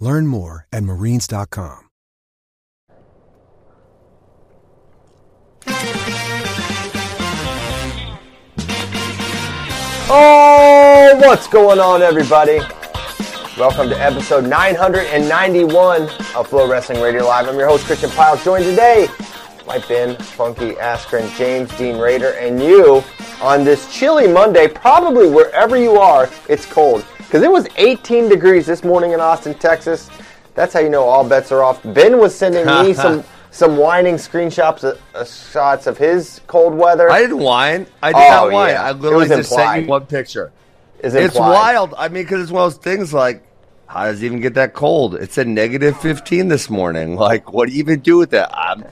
Learn more at marines.com. Oh, what's going on, everybody? Welcome to episode 991 of Flo Wrestling Radio Live. I'm your host, Christian Pyles, joined today by Ben, Funky Askren, James Dean Raider, and you on this chilly Monday. Probably wherever you are, it's cold. Because it was 18 degrees this morning in Austin, Texas. That's how you know all bets are off. Ben was sending me some some whining screenshots of, uh, shots of his cold weather. I didn't whine. I did Oh, not whine. yeah. I literally just sent you one picture. Is It's wild. I mean, because it's one of those things like, how does it even get that cold? It said negative 15 this morning. Like, what do you even do with that? I'm,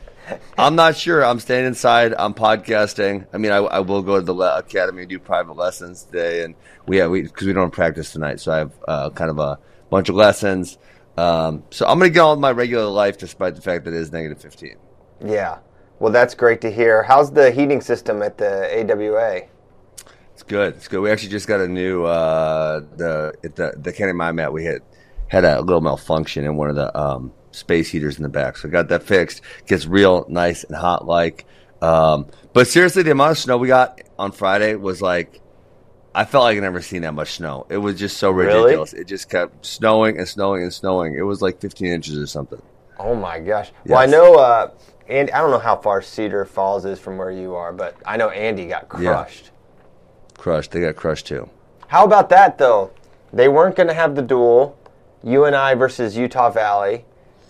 I'm not sure. I'm staying inside. I'm podcasting. I mean, I, I will go to the le- academy and do private lessons today, and we have we because we don't practice tonight, so I have uh, kind of a bunch of lessons. Um, so I'm gonna get on with my regular life, despite the fact that it is negative 15. Yeah. Well, that's great to hear. How's the heating system at the AWA? It's good. It's good. We actually just got a new uh, the at the the Candy My Mat. We had had a little malfunction in one of the um, space heaters in the back, so I got that fixed. Gets real nice and hot like. Um, but seriously, the amount of snow we got on Friday was like. I felt like I never seen that much snow. It was just so Really? ridiculous. It just kept snowing and snowing and snowing. It was like 15 inches or something. Oh my gosh. Well, I know, uh, and I don't know how far Cedar Falls is from where you are, but I know Andy got Yeah. crushed. Crushed. They got crushed too. How about that though? They weren't going to have the duel, UNI versus Utah Valley,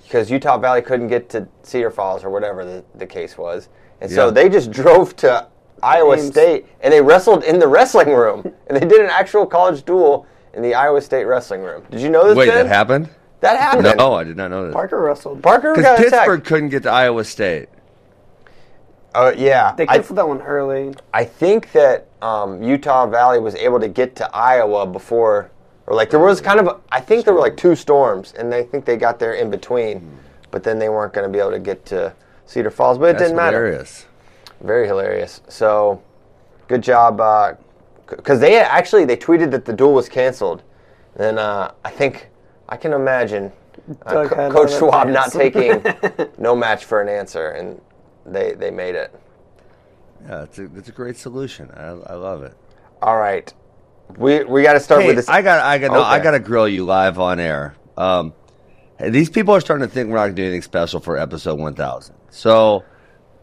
because Utah Valley couldn't get to Cedar Falls or whatever the, the case was, and so Yeah. they just drove to Iowa State and they wrestled in the wrestling room, and they did an actual college duel in the Iowa State wrestling room. Did you know this? Wait, Ben? that happened? That happened. No, I did not know that. Parker wrestled. Parker got Because attacked. Pittsburgh couldn't get to Iowa State. Oh yeah, They I, canceled that one early. I think that um, Utah Valley was able to get to Iowa before, or like there was kind of, a, I think there were like two storms, and I think they got there in between, but then they weren't going to be able to get to Cedar Falls, but it That's didn't matter. hilarious. Very hilarious. So, good job, because they actually they tweeted that the duel was canceled, and uh, I think I can imagine uh, Doug Co- Coach other Schwab not taking no match for an answer, and they they made it. Yeah, it's a, it's a great solution. I, I love it. All right, we we got to start Hey, with this. I got I got no, I got to grill you live on air. Um, hey, these people are starting to think we're not going to do anything special for episode 1000. So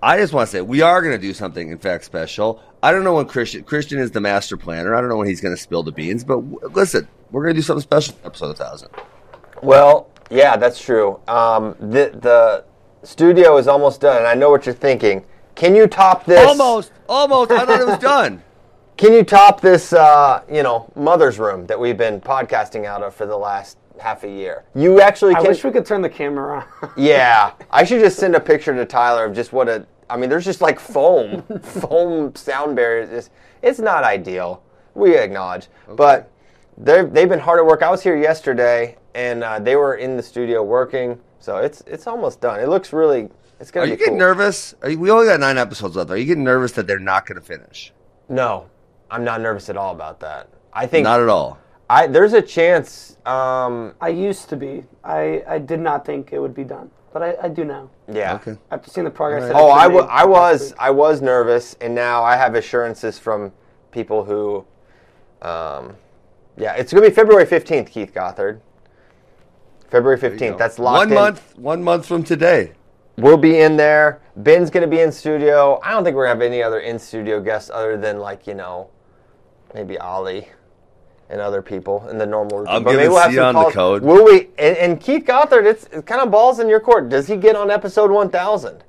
I just want to say we are going to do something, in fact, special. I don't know when Christian Christian is the master planner. I don't know when he's going to spill the beans, but w- listen, we're going to do something special for episode 1000. Well, yeah, that's true. Um, the the studio is almost done, and I know what you're thinking. Can you top this? Almost, almost. I thought it was done. Can you top this? Uh, you know, mother's room that we've been podcasting out of for the last half a year. You actually I wish we could turn the camera on. yeah, I should just send a picture to Tyler of just what a. I mean, there's just like foam, foam sound barriers. It's, it's not ideal. We acknowledge, but they've they've been hard at work. I was here yesterday, and uh, they were in the studio working. So it's it's almost done. It looks really. It's gonna Are be you getting cool. nervous? Are you, we only got nine episodes left. Are you getting nervous that they're not going to finish? No, I'm not nervous at all about that. I think Not at all. I there's a chance. Um, I used to be. I, I did not think it would be done, but I, I do now. yeah. Okay. After seeing the progress. that Oh, it's I, been w- made I last was. I was nervous, and now I have assurances from people who, um, yeah, it's gonna be February fifteenth, Keith Gothard. February fifteenth. That's locked One in. month. One month from today. We'll be in there. Ben's gonna be in studio. I don't think we're gonna have any other in studio guests other than like you know, maybe Ollie and other people in the normal. I'm But giving C some the code. Will we? And, and Keith Gothard, it's, it's kind of balls in your court. Does he get on episode one thousand?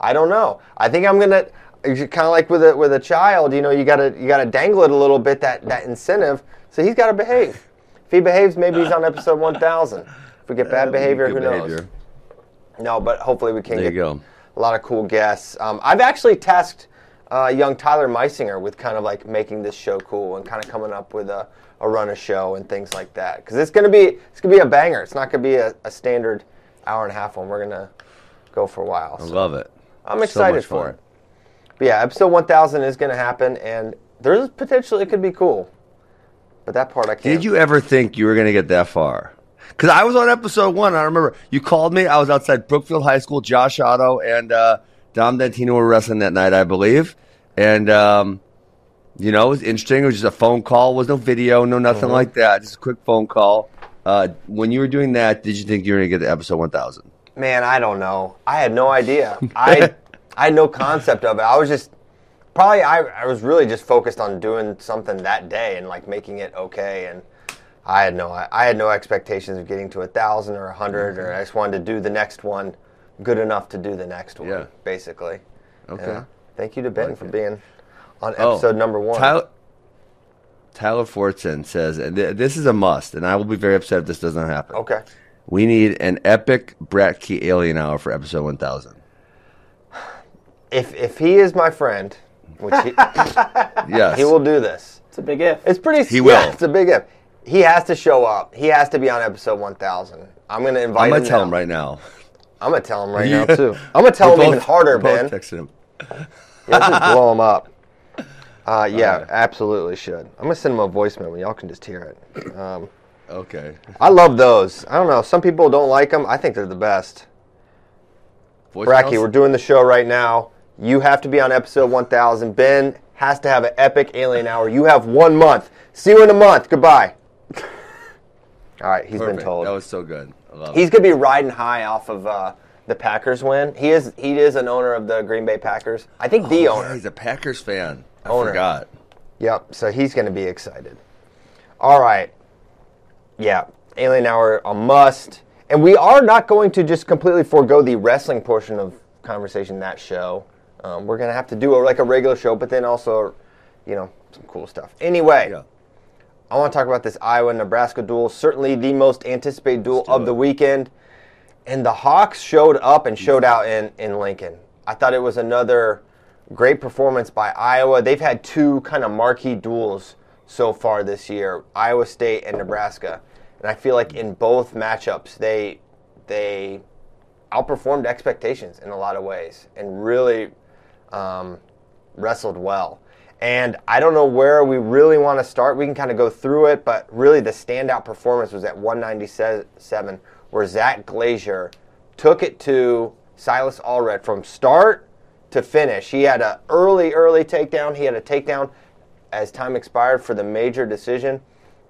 I don't know. I think I'm gonna kind of like with a with a child. You know, you gotta you gotta dangle it a little bit that that incentive. So he's got to behave. If he behaves, maybe he's on episode one thousand. If we get bad behavior, Good who knows? No, but hopefully we can There you get go. a lot of cool guests. Um, I've actually tasked uh, young Tyler Meisinger with kind of like making this show cool and kind of coming up with a, a run a show and things like that. Because it's gonna be it's gonna be a banger. It's not gonna be a, a standard hour and a half one. We're gonna go for a while. I love it. I'm excited much for it. But yeah, episode 1000 is gonna happen, and there's potential it could be cool. But that part I can't. Did you ever think you were going to get that far? Because I was on episode one. I remember you called me. I was outside Brookfield High School. Josh Otto and uh, Dom Dantino were wrestling that night, I believe. And, um, you know, it was interesting. It was just a phone call. was no video, no nothing Mm-hmm. like that. Just a quick phone call. Uh, when you were doing that, did you think you were going to get to episode 1000? Man, I don't know. I had no idea. I I had no concept of it. I was just probably I, I was really just focused on doing something that day and like making it okay and I had no I, I had no expectations of getting to a thousand or a 100 or I just wanted to do the next one good enough to do the next one. Yeah. Basically. Okay. Yeah. Thank you to Ben Like for it. being on Oh, episode number one. Tyler, Tyler Fortson says, and th- this is a must, and I will be very upset if this doesn't happen. Okay. We need an epic Bracky Alien Hour for episode 1000. If if he is my friend, which he, Yes. he will do this. It's a big if. It's pretty. He yeah, will. It's a big if. He has to show up. He has to be on episode 1000. I'm going to invite I'm going him. to tell now. him right now. I'm to tell him right You- now, too. I'm to tell We're him even harder, both Ben. texting him. Let's just blow him up. Uh, yeah, absolutely should. I'm to send him a voicemail y'all can just hear it. Um, Okay. I love those. I don't know. Some people don't like them. I think they're the best. Bracky, we're doing the show right now. You have to be on episode 1000. Ben has to have an epic alien hour. You have one month. See you in a month. Goodbye. All right, he's Perfect. been told. That was so good. He's gonna be riding high off of uh, the Packers win. He is he is an owner of the Green Bay Packers. I think the Yeah, owner. he's a Packers fan. I Owner. forgot. Yep. So he's gonna be excited. All right. Yeah, Alien Hour a must, and we are not going to just completely forego the wrestling portion of conversation that show. Um, we're gonna have to do a, like a regular show, but then also, you know, some cool stuff. Anyway. Yeah. I want to talk about this Iowa Nebraska duel. Certainly the most anticipated duel of it. the weekend. And the Hawks showed up and showed out in, in Lincoln. I thought it was another great performance by Iowa. They've had two kind of marquee duels so far this year Iowa State and Nebraska. And I feel like in both matchups, they, they outperformed expectations in a lot of ways and really um, wrestled well. And I don't know where we really want to start. We can kind of go through it, but really the standout performance was at 197, where Zach Glazier took it to Silas Allred from start to finish. He had an early, early takedown. He had a takedown as time expired for the major decision.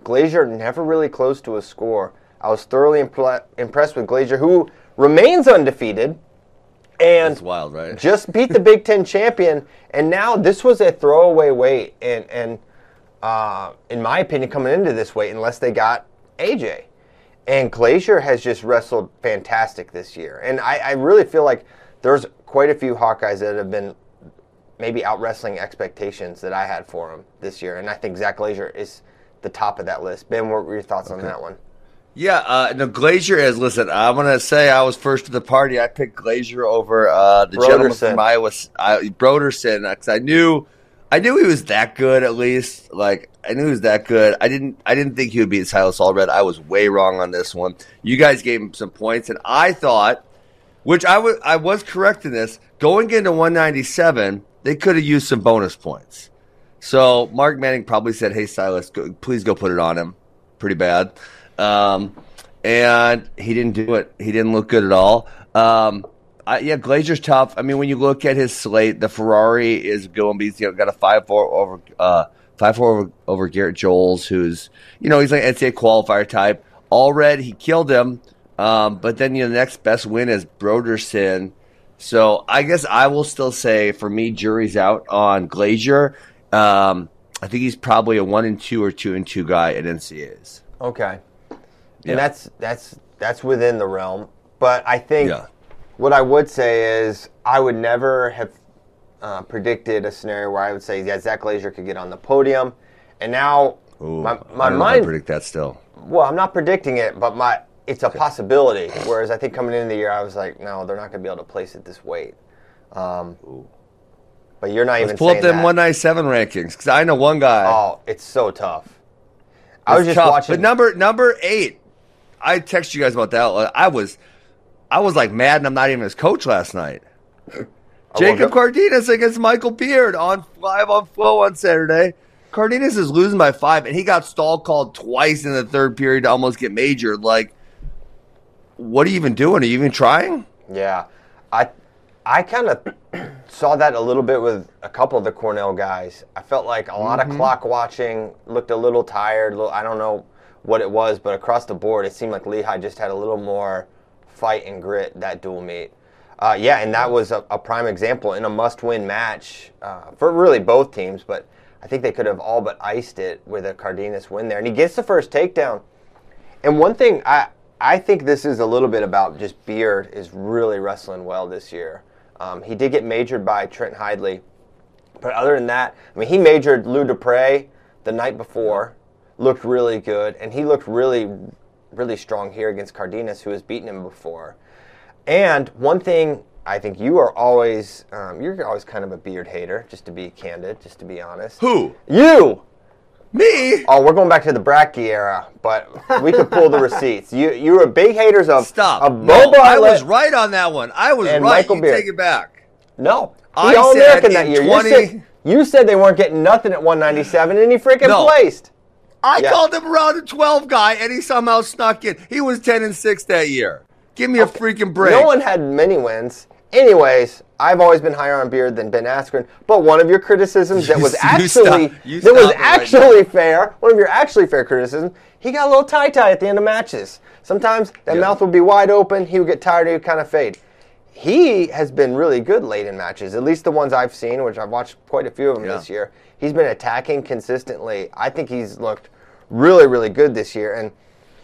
Glazier never really close to a score. I was thoroughly impressed with Glazier, who remains undefeated. And It's wild, right? just beat the Big Ten champion, and now this was a throwaway weight, and and uh, in my opinion, coming into this weight, unless they got AJ, and Glazier has just wrestled fantastic this year, and I, I really feel like there's quite a few Hawkeyes that have been maybe out wrestling expectations that I had for him this year, and I think Zach Glazier is the top of that list. Ben, what were your thoughts on that one? Yeah, uh, no, Glazier is. Listen, I'm gonna say I was first to the party. I picked Glazier over uh, the gentleman Broderson. from Iowa, I, Broderson, because I knew I knew he was that good at least. Like I knew he was that good. I didn't I didn't think he would beat Silas Allred. I was way wrong on this one. You guys gave him some points, and I thought, which I was I was correct in this. Going into 197, they could have used some bonus points. So Mark Manning probably said, "Hey Silas, go, please go put it on him." Pretty bad, um, and he didn't do it. He didn't look good at all. Um, I, yeah, Glazier's tough. I mean, when you look at his slate, the Ferrari is going be you know, got a five four over uh, five four over, over Garrett Joles, who's you know he's like NCAA qualifier type. Allred, he killed him, um, but then you know the next best win is Broderson. So I guess I will still say for me, jury's out on Glazier. Um, I think he's probably a one and two or two and two guy at NCAAs. Okay. Yeah. And that's that's that's within the realm. But I think Yeah. what I would say is I would never have uh, predicted a scenario where I would say yeah Zach Glazier could get on the podium, and now Ooh, my my I mind. predict that still. well, I'm not predicting it, but my it's a possibility. Whereas I think coming into the year, I was like, no, they're not going to be able to place it this weight. Um, but you're not even Let's pull up them that. 197 rankings because I know one guy. Oh, it's so tough. I was just tough. watching. But number number eight, I text you guys about that. I was, I was like mad, and I'm not even his coach last night. Jacob Cardenas against Michael Beard on live on Flo on Saturday. Cardenas is losing by five, and he got stall called twice in the third period to almost get majored. Like, what are you even doing? Are you even trying? Yeah, I I kind of saw that a little bit with a couple of the Cornell guys. I felt like a lot Mm-hmm. of clock watching, looked a little tired. Little, I don't know what it was, but across the board, it seemed like Lehigh just had a little more fight and grit that dual meet. Uh, yeah, and that was a, a prime example in a must-win match uh, for really both teams. But I think they could have all but iced it with a Cardenas win there, and he gets the first takedown. And one thing I I think this is a little bit about just Beard is really wrestling well this year. Um, he did get majored by Trent Hidlay, but other than that, I mean, he majored Lou DePrez the night before, looked really good, and he looked really, really strong here against Cardenas, who has beaten him before. And one thing I think you are always um, you're always kind of a Beard hater, just to be candid, just to be honest. Who? You. Me? Oh, we're going back to the Bracky era, but we could pull the receipts. You you were big haters of Stop. Of No, I was right on that one. I was And right. Michael you Beard. take it back. No, I All said American that year. 20 You, said, you said they weren't getting nothing at 197, and he freaking No. placed. I Yeah. called him around a 12 guy, and he somehow snuck in. He was 10 and 6 that year. Give me a freaking break. No one had many wins. Anyways, I've always been higher on Beard than Ben Askren. But one of your criticisms that was actually stop- that was it right actually fair, one of your actually fair criticisms, he got a little tie tie at the end of matches. Sometimes that Yeah. mouth would be wide open. He would get tired. He would kind of fade. He has been really good late in matches, at least the ones I've seen, which I've watched quite a few of them Yeah. this year. He's been attacking consistently. I think he's looked really, really good this year. And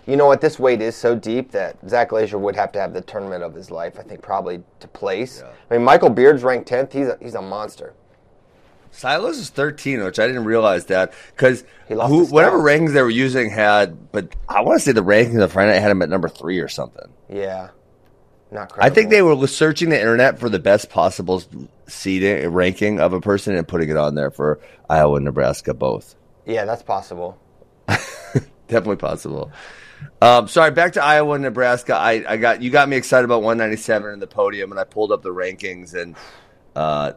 you know what? This weight is so deep that Zach Glazier would have to have the tournament of his life. I think probably to place. I mean, Michael Beard's ranked tenth. He's a, he's a monster. Silas is 13, which I didn't realize that because He lost who, his whatever rankings they were using had, but I want to say the rankings of Friday night had him at number three or something. Yeah, not. I think they were searching the internet for the best possible seeding ranking of a person and putting it on there for Iowa and Nebraska both. Yeah, that's possible. Definitely possible. Um, sorry, back to Iowa and Nebraska. I, I got you got me excited about 197 in the podium, and I pulled up the rankings, and uh,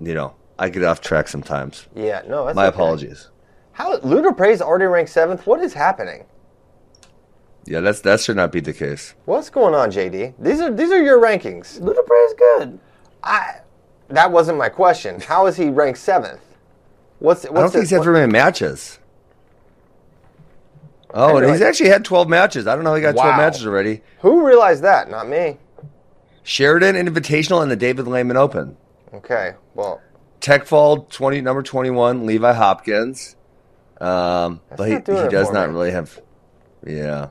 you know I get off track sometimes. Yeah, no, that's My okay. apologies. How Lou DePrez already ranked seventh? What is happening? Yeah, that's that should not be the case. What's going on, JD? These are these are your rankings. Lou DePrez is good. I that wasn't my question. How is he ranked seventh? What's what's I don't think he's had very many matches. Oh, and he's actually had 12 matches. I don't know how he got 12 matches already. Who realized that? Not me. Sheridan Invitational and the David Lehman Open. Okay, well, Techfall 20 number 21 Levi Hopkins. Um, but he, he does not me. really have yeah.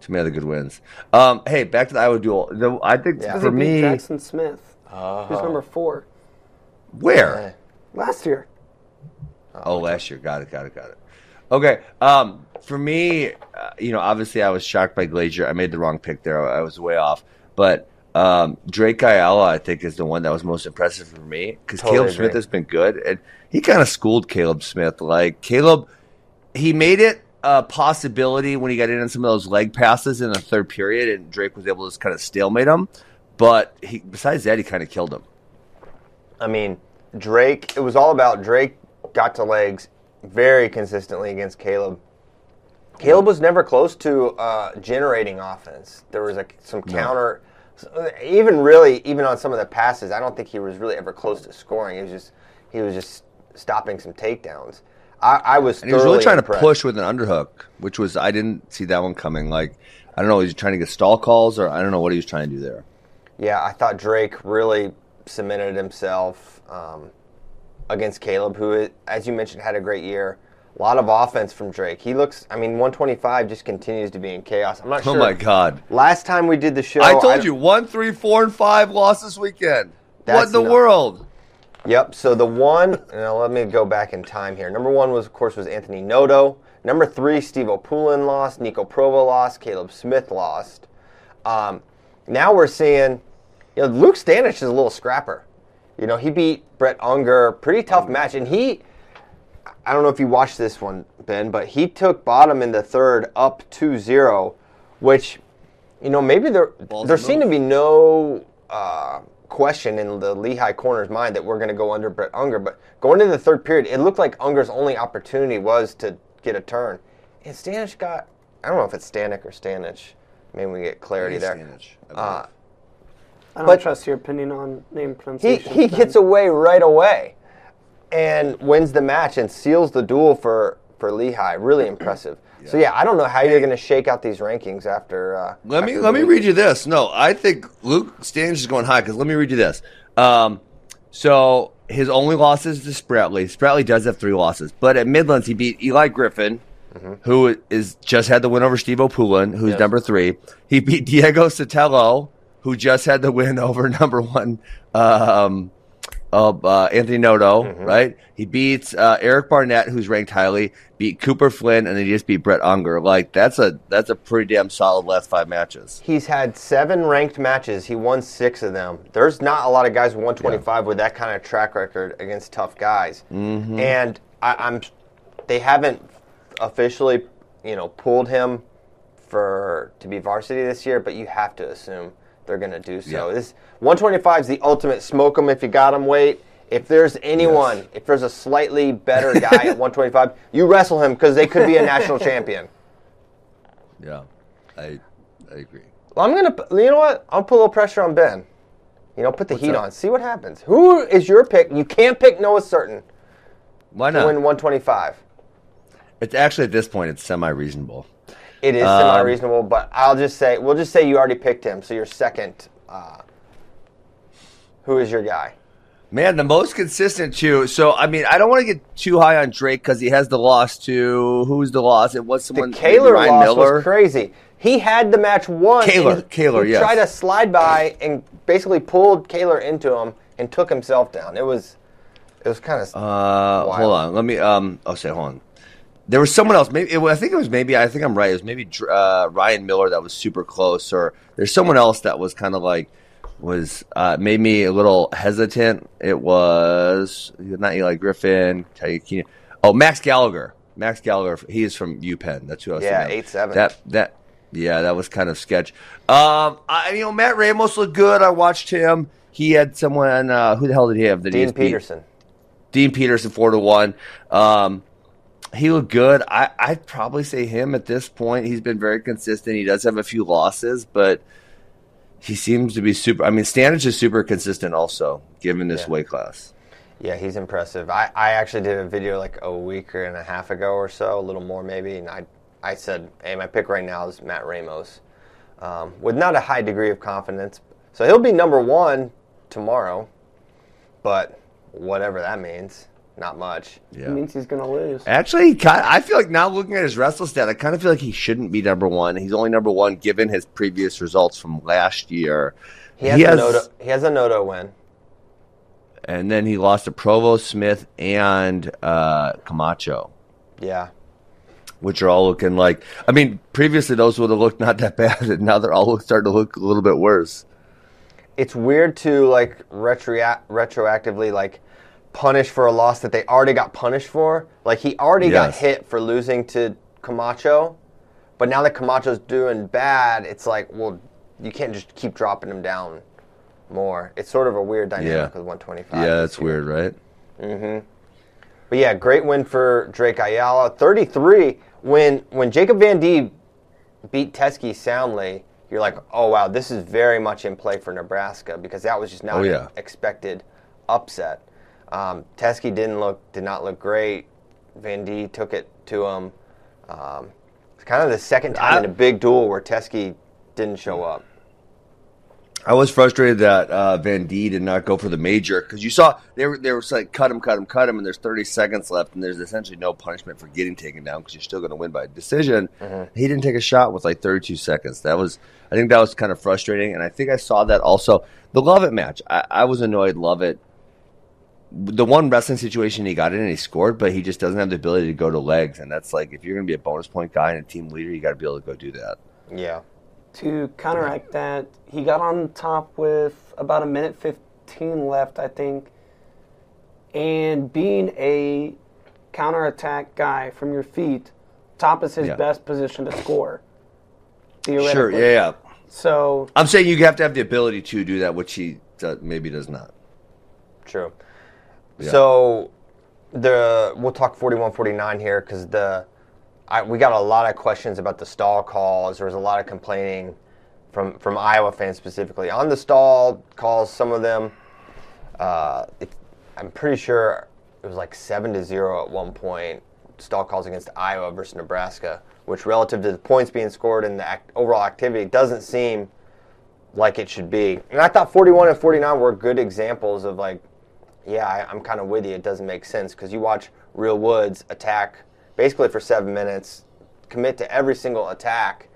Too many other good wins. Um, hey, back to the Iowa duel. The, I think Yeah. For me, Jackson Smith, who's number four where? last year. Oh, last year. Got it. Got it. Got it. Okay. Um, for me, uh, you know, obviously I was shocked by Glazier. I made the wrong pick there. I was way off. But Um, Drake Ayala, I think, is the one that was most impressive for me because Totally Caleb agree. Smith has been good, and he kind of schooled Caleb Smith. Like Caleb, he made it a possibility when he got in on some of those leg passes in the third period, and Drake was able to just kind of stalemate him. But he, besides that, he kind of killed him. I mean, Drake, it was all about Drake got to legs very consistently against Caleb. Caleb was never close to uh, generating offense. There was like some counter, even really, even on some of the passes. I don't think he was really ever close to scoring. He was just he was just stopping some takedowns. I, I was And he was really trying impressed. to push with an underhook, which was I didn't see that one coming. Like I don't know, he was trying to get stall calls, or I don't know what he was trying to do there. Yeah, I thought Drake really cemented himself um, against Caleb, who, as you mentioned, had a great year. A lot of offense from Drake. He looks, I mean, 125 just continues to be in chaos. I'm not sure. Oh my god! Last time we did the show, I told don't- you one, three, four, and five lost this weekend. what in the nuts. world? Yep. So the one, now let me go back in time here. Number one was, of course, was Anthony Noto. Number three, Stevo Poulin lost. Nico Provo lost. Caleb Smith lost. Um, now we're seeing, you know, Luke Stanich is a little scrapper. You know, he beat Brett Unger, pretty tough match, and he. I don't know if you watched this one, Ben, but he took bottom in the third up 2-0, which, you know, maybe there there seemed to be no uh, question in the Lehigh corner's mind that we're going to go under Brett Unger. But going into the third period, it looked like Unger's only opportunity was to get a turn. And Stanich got, I don't know if it's Stanek or Stanich. Maybe we get clarity there. Stanich, I Uh. I don't But- trust your opinion on name pronunciation. he, pronunciation. he gets away right away and wins the match and seals the duel for, for Lehigh. Really impressive. So yeah, I don't know how you're going to shake out these rankings after. Uh, Let me let the me read you this. No, I think Luke Stanich is going high because let me read you this. Um, so his only losses to Spratley. Spratley does have three losses, but at Midlands he beat Eli Griffin, who is just had the win over Stevo Poulin, who's Yes. number three. He beat Diego Sotelo, who just had the win over number one. Um, of uh, Anthony Noto, right? He beats uh, Eric Barnett, who's ranked highly, beat Cooper Flynn, and then he just beat Brett Unger. Like that's a that's a pretty damn solid last five matches. He's had seven ranked matches. He won six of them. There's not a lot of guys with 125 with that kind of track record against tough guys. Mm-hmm. And I, I'm, they haven't officially, you know, pulled him for to be varsity this year. But you have to assume they're going to do so. Yeah. This 125 is the ultimate smoke them if you got them weight. If there's anyone, Yes. if there's a slightly better guy at 125, you wrestle him because they could be a national champion. Yeah, I I agree. Well, I'm gonna. You know what? I'll put a little pressure on Ben. You know, put the heat up? on. See what happens. Who is your pick? You can't pick Noah Certain Why to not? win 125. It's actually at this point it's semi reasonable. It is Um, semi reasonable, but I'll just say we'll just say you already picked him, so you're second. Uh, who is your guy? Man, the most consistent too. So I mean, I don't want to get too high on Drake because he has the loss to who's the loss? It was The someone Kaler Ryan loss Miller. was crazy. He had the match won. Kaler, Kaler, he yes. tried to slide by and basically pulled Kaler into him and took himself down. It was, it was kind of. Uh, hold on. Let me. Um. Oh, say hold on. There was someone else. Maybe it, I think it was maybe. I think I'm right. It was maybe uh, Ryan Miller that was super close, or there's someone else that was kind of like was uh, made me a little hesitant. It was not Eli Griffin. Oh, Max Gallagher. Max Gallagher. He is from UPenn. That's who I was. Yeah, thinking of. 8'7". That that. Yeah, that was kind of sketch. Um, I you know Matt Ramos looked good. I watched him. He had someone. Uh, who the hell did he have? That he Dean beat? Peterson. Dean Peterson four to one. Um, he looked good. I, I'd probably say him at this point. He's been very consistent. He does have a few losses, but he seems to be super. I mean, Stanich is super consistent also, given this Yeah. weight class. Yeah, he's impressive. I, I actually did a video like a week or and a half ago or so, a little more maybe, and I I said, hey, my pick right now is Matt Ramos, um, with not a high degree of confidence. So he'll be number one tomorrow, but whatever that means, not much. Yeah. It means he's going to lose. Actually, he kind I feel like now looking at his wrestle stat, I kind of feel like he shouldn't be number one. He's only number one given his previous results from last year. He has, a Noto, he has a Noto win. and then he lost to Provo Smith and uh, Camacho. Yeah. which are all looking like. I mean, previously those would have looked not that bad, and now they're all starting to look a little bit worse. it's weird to like retro- retroactively like punish for a loss that they already got punished for. Like he already got hit for losing to Camacho, but now that Camacho's doing bad, it's like, well, you can't just keep dropping him down more. It's sort of a weird dynamic Yeah. with 125. Yeah, that's weird, right? Mm-hmm. But yeah, great win for Drake Ayala. 33 when when Jacob Van Dee beat Teskey soundly, you're like, "Oh wow, this is very much in play for Nebraska because that was just not Oh, an yeah. expected upset." Um, Teskey didn't look did not look great. Van Dee took it to him. Um, it's kind of the second time I- in a big duel where Teskey didn't show up. I was frustrated that uh, Van Dee did not go for the major because you saw they were they were like cut him, cut him, cut him, and there's 30 seconds left, and there's essentially no punishment for getting taken down because you're still going to win by decision. He didn't take a shot with like 32 seconds. That was I think that was kind of frustrating, and I think I saw that also the Lovett match. I, I was annoyed. Lovett the one wrestling situation he got in and he scored, but he just doesn't have the ability to go to legs, and that's like if you're going to be a bonus point guy and a team leader, you got to be able to go do that. Yeah. To counteract that, he got on top with about a minute 15 left, I think. And being a counterattack guy from your feet, top is his Yeah. best position to score. Sure, theoretically. yeah, yeah. So I'm saying you have to have the ability to do that, which he does, maybe does not. True. So the we'll talk 41-49 here because the I, we got a lot of questions about the stall calls. There was a lot of complaining from from Iowa fans specifically on the stall calls. Some of them, uh, it, I'm pretty sure it was like seven to zero at one point. Stall calls against Iowa versus Nebraska, which relative to the points being scored and the act, overall activity doesn't seem like it should be. And I thought 41 and 49 were good examples of like, yeah, I, I'm kind of with you. It doesn't make sense because you watch Real Woods attack basically for seven minutes, commit to every single attack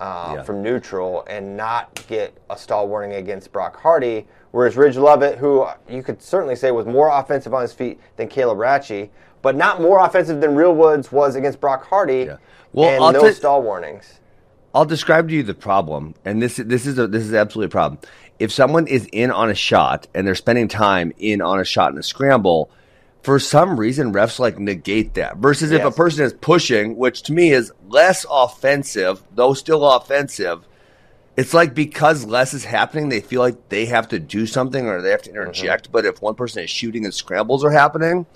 uh, Yeah. from neutral, and not get a stall warning against Brock Hardy. Whereas Ridge Lovett, who you could certainly say was more offensive on his feet than Caleb Rathjen, but not more offensive than Real Woods was against Brock Hardy, Yeah. Well, and I'll no tell- stall warnings. I'll describe to you the problem, and this this is a, this is absolutely a problem. If someone is in on a shot and they're spending time in on a shot in a scramble, for some reason refs like negate that. Versus if a person is pushing, which to me is less offensive, though still offensive. It's like because less is happening, they feel like they have to do something or they have to mm-hmm. interject. But if one person is shooting and scrambles are happening,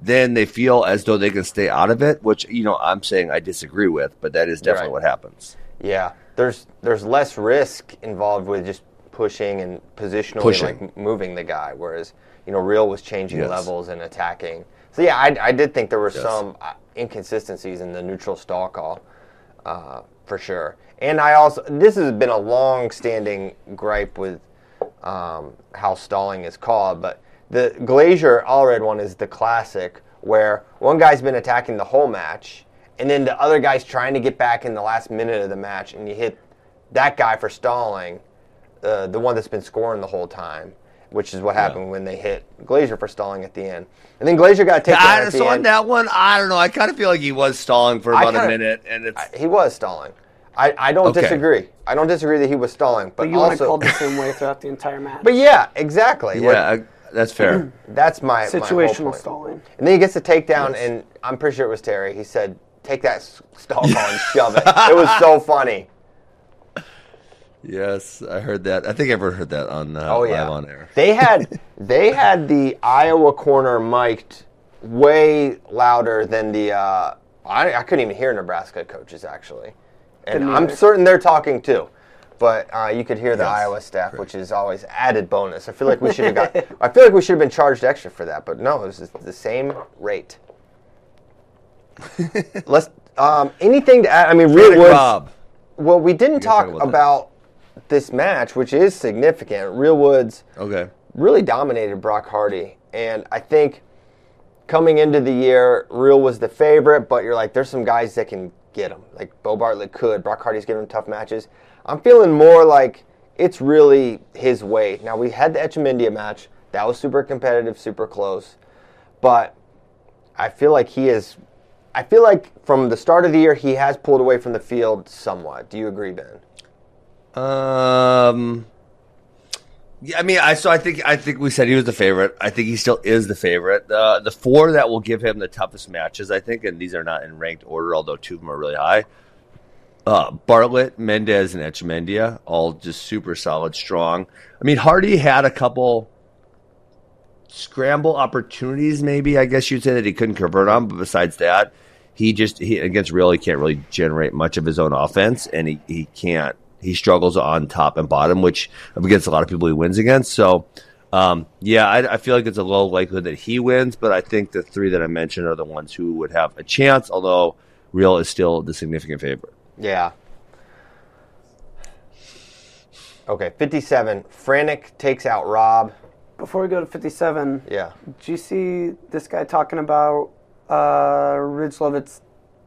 then they feel as though they can stay out of it, which you know I'm saying I disagree with, but that is definitely Right. what happens. Yeah, there's there's less risk involved with just pushing and positionally Pushing. like moving the guy, whereas you know Real was changing Yes. levels and attacking. So yeah, I, I did think there were Yes. some uh, inconsistencies in the neutral stall call uh, for sure. And I also this has been a long-standing gripe with um, how stalling is called, but the Glazier Allred one is the classic where one guy's been attacking the whole match, and then the other guy's trying to get back in the last minute of the match, and you hit that guy for stalling, uh, the one that's been scoring the whole time, which is what happened when they hit Glazier for stalling at the end. And then Glazier got taken I, at the so on end. that one, I don't know. I kind of feel like he was stalling for about a kinda- minute, and it's He was stalling. I, I don't Okay. disagree. I don't disagree that he was stalling, but, but you want to also, call it the same way throughout the entire match. but yeah, exactly. What- yeah, I, that's fair. That's my my whole Situational point. stalling. And then he gets a takedown, and I'm pretty sure it was Terry. He said, "Take that s- stall call and shove it." It was so funny. Yes, I heard that. I think I ever heard that on uh, Oh yeah, live on air. they had they had the Iowa corner mic'd way louder than the. Uh, I, I couldn't even hear Nebraska coaches actually, and I'm certain they're talking too. But uh, you could hear the Yes, Iowa staff, correct. which is always added bonus. I feel like we should have got. I feel like we should have been charged extra for that, but no, it was the same rate. Let's. Um, anything to add? I mean, Real Panic Bob. Well, we didn't talk talk about about, that. This match, which is significant. Real Woods Okay. really dominated Brock Hardy, and I think coming into the year, Real was the favorite. But you're like, there's some guys that can get him. Like Beau Bartlett could. Brock Hardy's giving him tough matches. I'm feeling more like it's really his way. Now we had the Etchemindia match. That was super competitive, super close, but I feel like he is. I feel like from the start of the year, he has pulled away from the field somewhat. Do you agree, Ben? Um. Yeah, I mean, I so I think I think we said he was the favorite. I think he still is the favorite. The the four that will give him the toughest matches, I think, and these are not in ranked order, although two of them are really high. Uh, Bartlett, Mendez, and Echemendia, all just super solid, strong. I mean, Hardy had a couple scramble opportunities, maybe I guess you'd say that he couldn't convert on, but besides that, he just he against Real he can't really generate much of his own offense, and he he can't he struggles on top and bottom, which against a lot of people he wins against. So. Um, yeah, I, I, feel like it's a low likelihood that he wins, but I think the three that I mentioned are the ones who would have a chance, although Real is still the significant favorite. Yeah. Okay, 57. Frantic takes out Rob. Before we go to 57, Yeah. do you see this guy talking about uh, Ridge Lovett's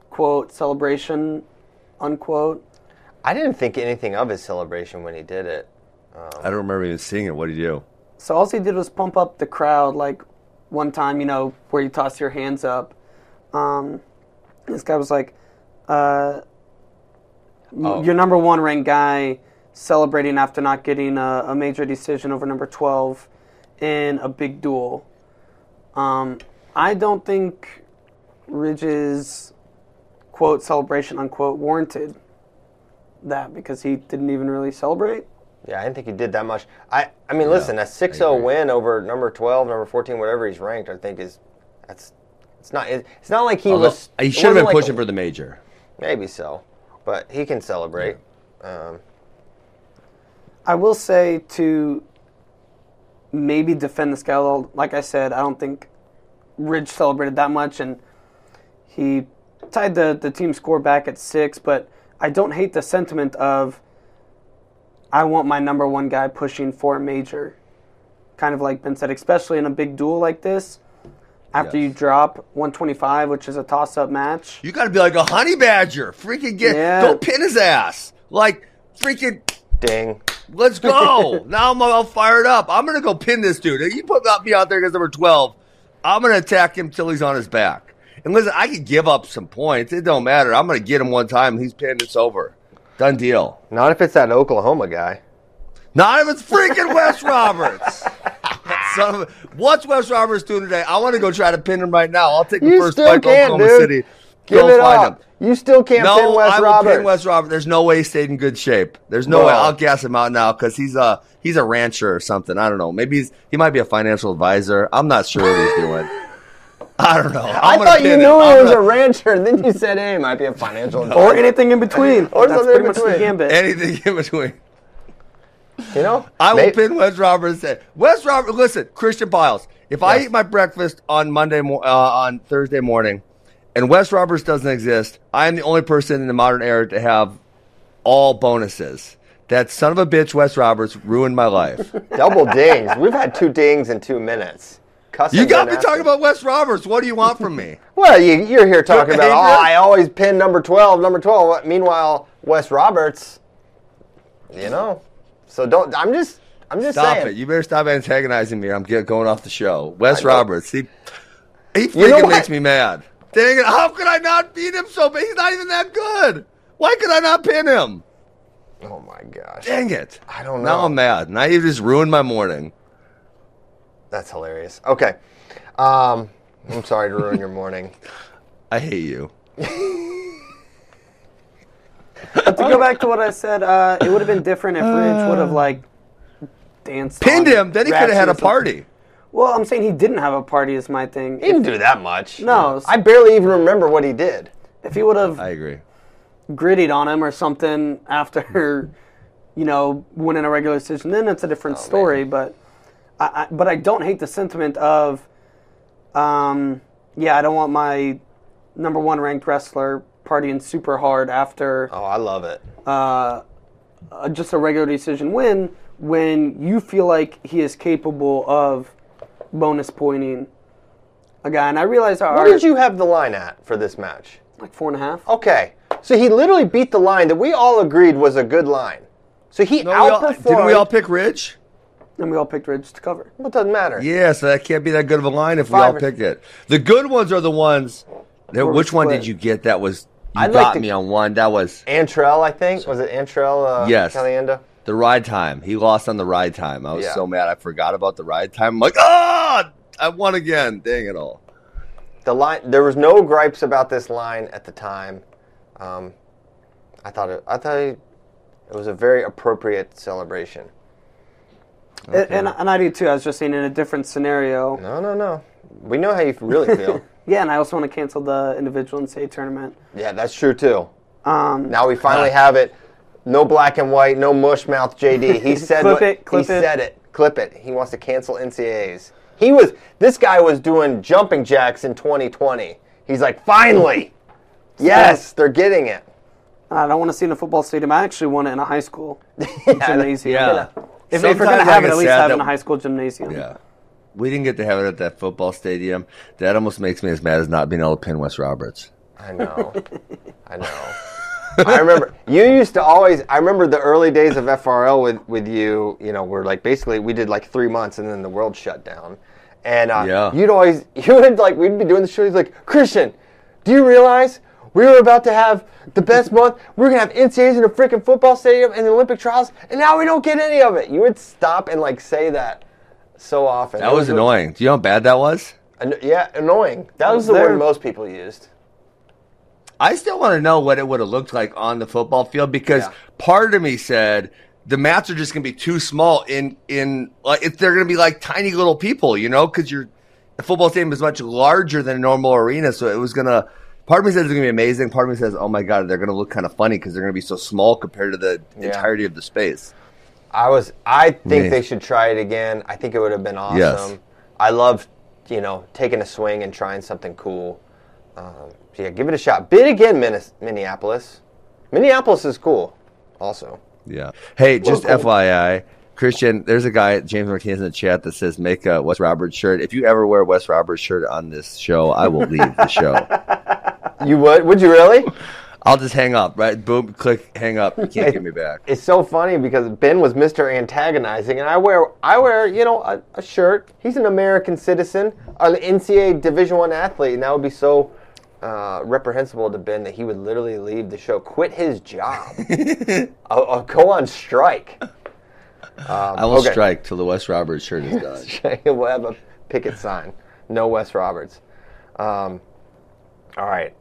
quote celebration, unquote? I didn't think anything of his celebration when he did it. I don't remember even seeing it. What did he do? So all he did was pump up the crowd, like one time, you know, where you toss your hands up. Um, this guy was like, uh, Oh. "Your number one ranked guy celebrating after not getting a, a major decision over number twelve in a big duel." Um, I don't think Ridge's quote celebration unquote warranted that because he didn't even really celebrate. Yeah, I didn't think he did that much. I, I mean, listen, a 6-0 win over number 12, number 14, whatever he's ranked, I think is that's it's not it's not like he Although, was he should have been like- pushing for the major. maybe so. But he can celebrate. Um, I will say to maybe defend the guy. Like I said, I don't think Ridge celebrated that much, and he tied the the team score back at six. But I don't hate the sentiment of I want my number one guy pushing for a major, kind of like Ben said, especially in a big duel like this. After Yes. you drop 125, which is a toss-up match, You got to be like a honey badger. Freaking get Yeah. go pin his ass. Like freaking ding. let's go. now I'm all fired up. I'm gonna go pin this dude. If you put me out there against number twelve, I'm gonna attack him till he's on his back. And listen, I could give up some points. It don't matter. I'm gonna get him one time. He's pinned. It's over. Done deal. Not if it's that Oklahoma guy. Not if it's freaking Wes Roberts. Son of a- what's Wes Roberts doing today? I want to go try to pin him right now. I'll take the You first flight to Oklahoma dude. City. Give Go it find up. him. You still can't No, pin Wes I will Roberts. pin Wes Roberts. There's no way he stayed in good shape. There's no Bro. way. I'll gas him out now because he's a he's a rancher or something. I don't know. Maybe he's he might be a financial advisor. I'm not sure what he's doing. I don't know. I I'm gonna thought you knew him. he I'm was a rancher, and then you said, "Hey, might be a financial advisor." or anything in between. Or That's something pretty in much the between. gambit. anything in between. You know, I will May- pin Wes Roberts. and say, Wes Roberts, listen, Christian Pyles. If I eat my breakfast on Monday, mo- uh, on Thursday morning, and Wes Roberts doesn't exist, I am the only person in the modern era to have all bonuses. That son of a bitch, Wes Roberts, ruined my life. double dings. We've had two dings in two minutes. Cussing You got me didn't talking about Wes Roberts. What do you want from me? Well, you, you're here talking about. Oh? I always pin number twelve, number twelve. Meanwhile, Wes Roberts, you know. So don't. I'm just. I'm just Stop saying. it. You better stop antagonizing me. I'm going off the show. Wes Roberts. He, he You freaking know makes me mad. Dang it. How could I not beat him so bad? He's not even that good. Why could I not pin him? Oh my gosh, Dang it. I don't know. Now. I'm mad. Now you just ruined my morning. That's hilarious. Okay, um, I'm sorry to ruin your morning. I hate you. But to go back to what I said, uh, it would have been different if Ridge would have like danced. Pinned on him. Then he could have Ratchet had or a something. party. Well, I'm saying he didn't have a party is my thing. He didn't do that much. No. I barely even remember what he did. If he would have I agree. grittied on him or something after, you know, winning a regular decision, then it's a different story. But I, I, but I don't hate the sentiment of, um, yeah, I don't want my number one ranked wrestler partying super hard after Oh, I love it. uh, just a regular decision win when you feel like he is capable of bonus pointing a guy. And I realize our What did you have the line at for this match? like four and a half. Okay, so he literally beat the line that we all agreed was a good line. So he No, we all, outperformed. didn't we all pick Ridge? And we all picked Ridge to cover. Well, it doesn't matter. Yeah, so that can't be that good of a line if we all or- pick it. The good ones are the ones. That, which one did you get that was. You I'd got like to- me on one. That was. Antrell, I think. Was it Antrell uh, Yes. Caliendo? The ride time. He lost on the ride time. I was Yeah. so mad. I forgot about the ride time. I'm like, ah, I won again. Dang it all. The line. There was no gripes about this line at the time. Um, I thought it. I thought it, it was a very appropriate celebration. And, and, and I do too. I was just saying in a different scenario. No, no, no. We know how you really feel. Yeah, and I also want to cancel the individual and say tournament. yeah, that's true too. Um, Now we finally have it. No black and white. No mush mouth. JD. He said. Clip what- it, clip he it. said it. Clip it. He wants to cancel NCAAs. He was. This guy was doing jumping jacks in 2020. He's like, finally. Yes, they're getting it. I don't want to see it in a football stadium. I actually want it in a high school gymnasium. Yeah. If, if we're going to have it, at least have it in a high school gymnasium. Yeah. We didn't get to have it at that football stadium. That almost makes me as mad as not being able to pin Wes Roberts. I know. I know. I remember you used to always. I remember the early days of FRL with with you. You know, we're like basically we did like three months and then the world shut down. And uh, Yeah. you'd always you would like we'd be doing the show. He's like Christian, do you realize we were about to have the best month? We're gonna have NCAAs in a freaking football stadium and the Olympic trials, and now we don't get any of it. You would stop and like say that so often. That It was annoying. Do you know how bad that was? An- yeah, annoying. That was was the there. word most people used. I still want to know what it would have looked like on the football field because Yeah. part of me said the mats are just going to be too small in in like if they're going to be like tiny little people, you know, because your the football stadium is much larger than a normal arena, so it was going to. Part of me says it's going to be amazing. Part of me says, oh my god, they're going to look kind of funny because they're going to be so small compared to the Yeah. entirety of the space. I was. I think they should try it again. I think it would have been awesome. Yes. I love, you know, taking a swing and trying something cool. Um, yeah, give it a shot. Bid again, Minneapolis. Minneapolis is cool, also. Yeah. Hey, just Local. FYI, Christian, there's a guy, James Martinez, in the chat that says make a Wes Roberts shirt. If you ever wear a Wes Roberts shirt on this show, I will leave the show. You would? Would you really? I'll just hang up, right? Boom, click, hang up. You can't get me back. It's so funny because Ben was Mr. Antagonizing, and I wear, I wear, you know, a, a shirt. He's an American citizen, an NCAA Division One athlete, and that would be so uh, reprehensible to Ben that he would literally leave the show, quit his job, I'll, I'll go on strike. I will okay. strike till the Wes Roberts shirt is done. we'll have a picket sign. No Wes Roberts. Um, all right.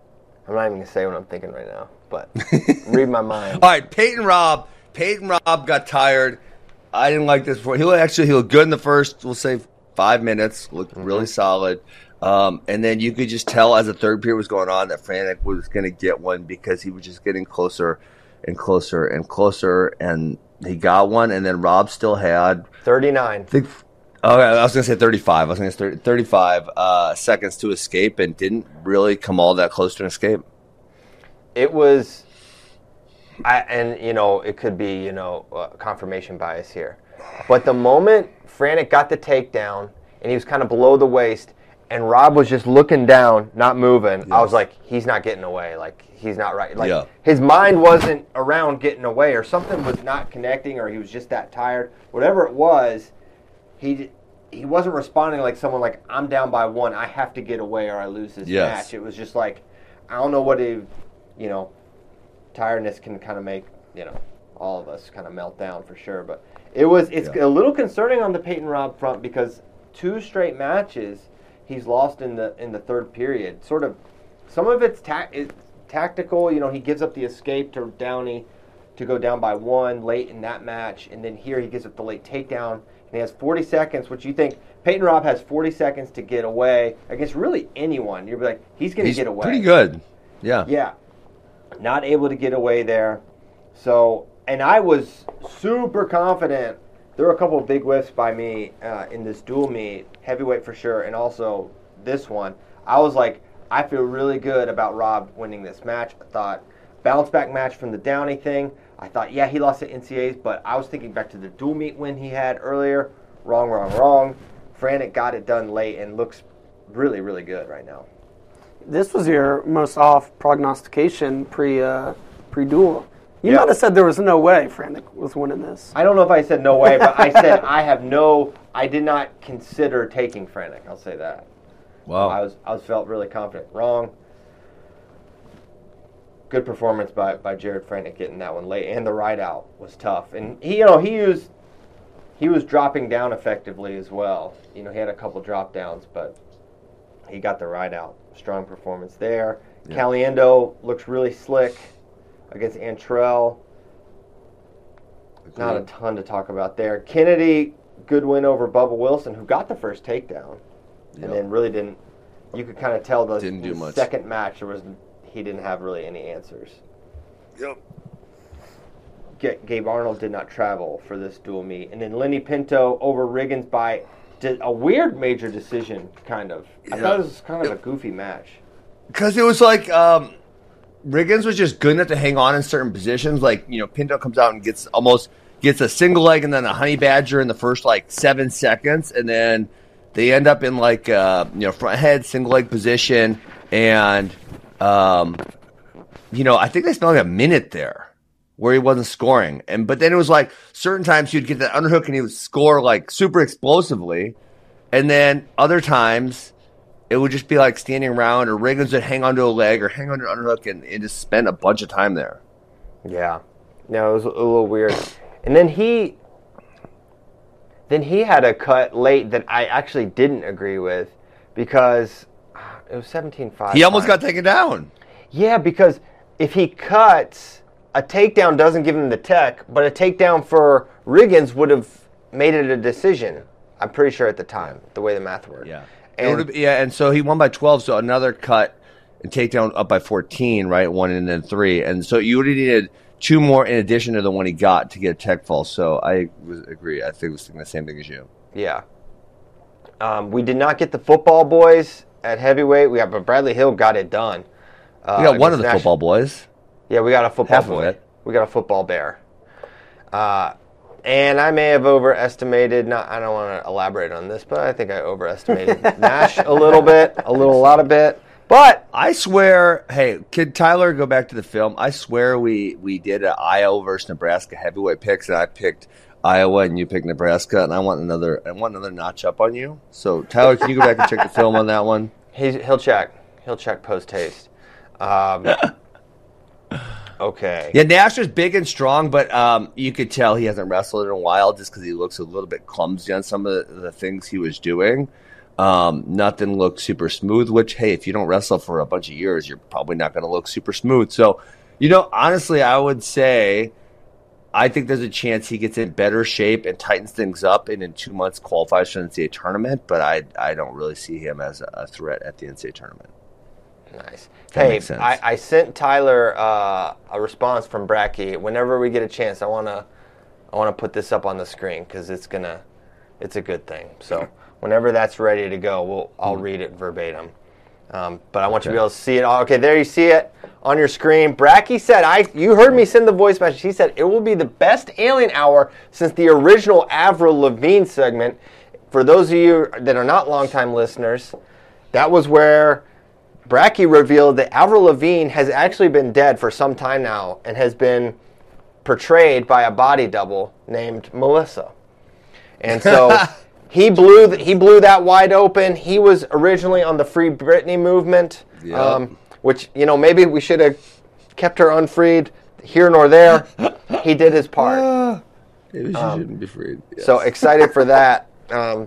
I'm not even going to say what I'm thinking right now, but read my mind. All right, Peyton Robb. Peyton Robb got tired. I didn't like this before. He looked, actually he looked good in the first, we'll say, five minutes. Looked really solid. Um, and then you could just tell as the third period was going on that Franek was going to get one because he was just getting closer and closer and closer. And he got one. And then Robb still had 39. I think. Oh, I was going to say 35. I was going to say 35 uh, seconds to escape and didn't really come all that close to an escape. It was, I, and you know, it could be you know uh, confirmation bias here, but the moment Franek got the takedown and he was kind of below the waist, and Robb was just looking down, not moving. I was like, he's not getting away. Like he's not right. Like Yeah. his mind wasn't around getting away, or something was not connecting, or he was just that tired. Whatever it was, he. He wasn't responding like someone like I'm down by one. I have to get away or I lose this Yes. match. It was just like I don't know what he, you know, tiredness can kind of make you know all of us kind of melt down for sure. But it was it's Yeah. a little concerning on the Peyton Rob front because two straight matches he's lost in the in the third period. Sort of some of it's, ta- it's tactical. You know, he gives up the escape to Downey to go down by one late in that match, and then here he gives up the late takedown. And he has 40 seconds, which you think Peyton Robb has 40 seconds to get away against really anyone. You'd be like, he's going to get away. pretty good. Yeah. Yeah. Not able to get away there. So, and I was super confident. There were a couple of big whiffs by me uh, in this dual meet, heavyweight for sure, and also this one. I was like, I feel really good about Robb winning this match. I thought bounce back match from the Downey thing. I thought, yeah, he lost to NCAs, but I was thinking back to the dual meet win he had earlier. Wrong, wrong, wrong. Franek got it done late and looks really, really good right now. This was your most off prognostication pre uh, pre duel. You Yeah. might have said there was no way Franek was winning this. I don't know if I said no way, but I said I have no. I did not consider taking Franek. I'll say that. Wow. I was I was felt really confident. Wrong. good performance by, by Jared Franek getting that one late, and the ride out was tough. And he, you know, he used he was dropping down effectively as well. You know, he had a couple drop downs, but he got the ride out. Strong performance there. Caliendo looks really slick against Antrell. Not a ton to talk about there. Kennedy, good win over Bubba Wilson, who got the first takedown, and then really didn't. You could kind of tell the, Didn't do much. second match there was he didn't have really any answers. Yep. Ga- Gabe Arnold did not travel for this dual meet, and then Lenny Pinto over Riggins by di- a weird major decision, kind of. I thought it was kind of a goofy match. Because it was like um, Riggins was just good enough to hang on in certain positions. Like you know, Pinto comes out and gets almost gets a single leg and then a honey badger in the first like seven seconds, and then they end up in like uh, you know front head single leg position, and um, you know I think they spent like a minute there where he wasn't scoring, and but then it was like certain times you'd get that underhook and he would score like super explosively, and then other times it would just be like standing around, or Riggins would hang onto a leg or hang onto an underhook and, and just spend a bunch of time there. Yeah, no, it was a little weird. And then he, then he had a cut late that I actually didn't agree with because ah, it was seventeen five. He almost got taken down. Yeah, because if he cuts, a takedown doesn't give him the tech, but a takedown for Riggins would have made it a decision. I'm pretty sure at the time, the way the math worked. It And, yeah, and so he won by 12, so another cut and takedown up by 14, right? One and then three. And so you would have needed two more in addition to the one he got to get a tech fall. So I agree. I think it was thinking the same thing as you. yeah. Um, we did not get the football boys at heavyweight. We got, but Bradley Hill got it done. Uh, We got one of the Nash- football boys. Yeah, we got a football Half boy. We got a football bear. Uh, and I may have overestimated. Not, I don't want to elaborate on this, but I think I overestimated Nash a little bit, a little, a lot of bit. But I swear, hey, could Tyler go back to the film? I swear we we did an Iowa versus Nebraska heavyweight picks, and I picked Iowa and you picked Nebraska, and I want another I want another notch up on you. So Tyler, can you go back and check the film on that one? he's, he'll check. He'll check post haste. Um, okay. Yeah, Nash is big and strong, but um, you could tell he hasn't wrestled in a while just because he looks a little bit clumsy on some of the, the things he was doing. Um, nothing looked super smooth, which, hey, if you don't wrestle for a bunch of years, you're probably not going to look super smooth. So, you know, honestly, I would say I think there's a chance he gets in better shape and tightens things up and in two months qualifies for the NCAA tournament, but I, I don't really see him as a threat at the NCAA tournament. Nice. That hey. I, I sent Tyler uh, a response from Bracky. Whenever we get a chance, I wanna I wanna put this up on the screen because it's gonna it's a good thing. So whenever that's ready to go, we'll I'll read it verbatim. Um, but I want you to be able to see it. Oh, Okay, there you see it on your screen. Bracky said, "I you heard me send the voice message. He said it will be the best Alien Hour since the original Avril Lavigne segment. For those of you that are not longtime listeners, that was where." Bracky revealed that Avril Lavigne has actually been dead for some time now and has been portrayed by a body double named Melissa. And so he blew th- he blew that wide open. He was originally on the Free Britney movement, Yep. um, which you know maybe we should have kept her unfreed here nor there. he did his part. Maybe she shouldn't be freed. So excited for that. Um,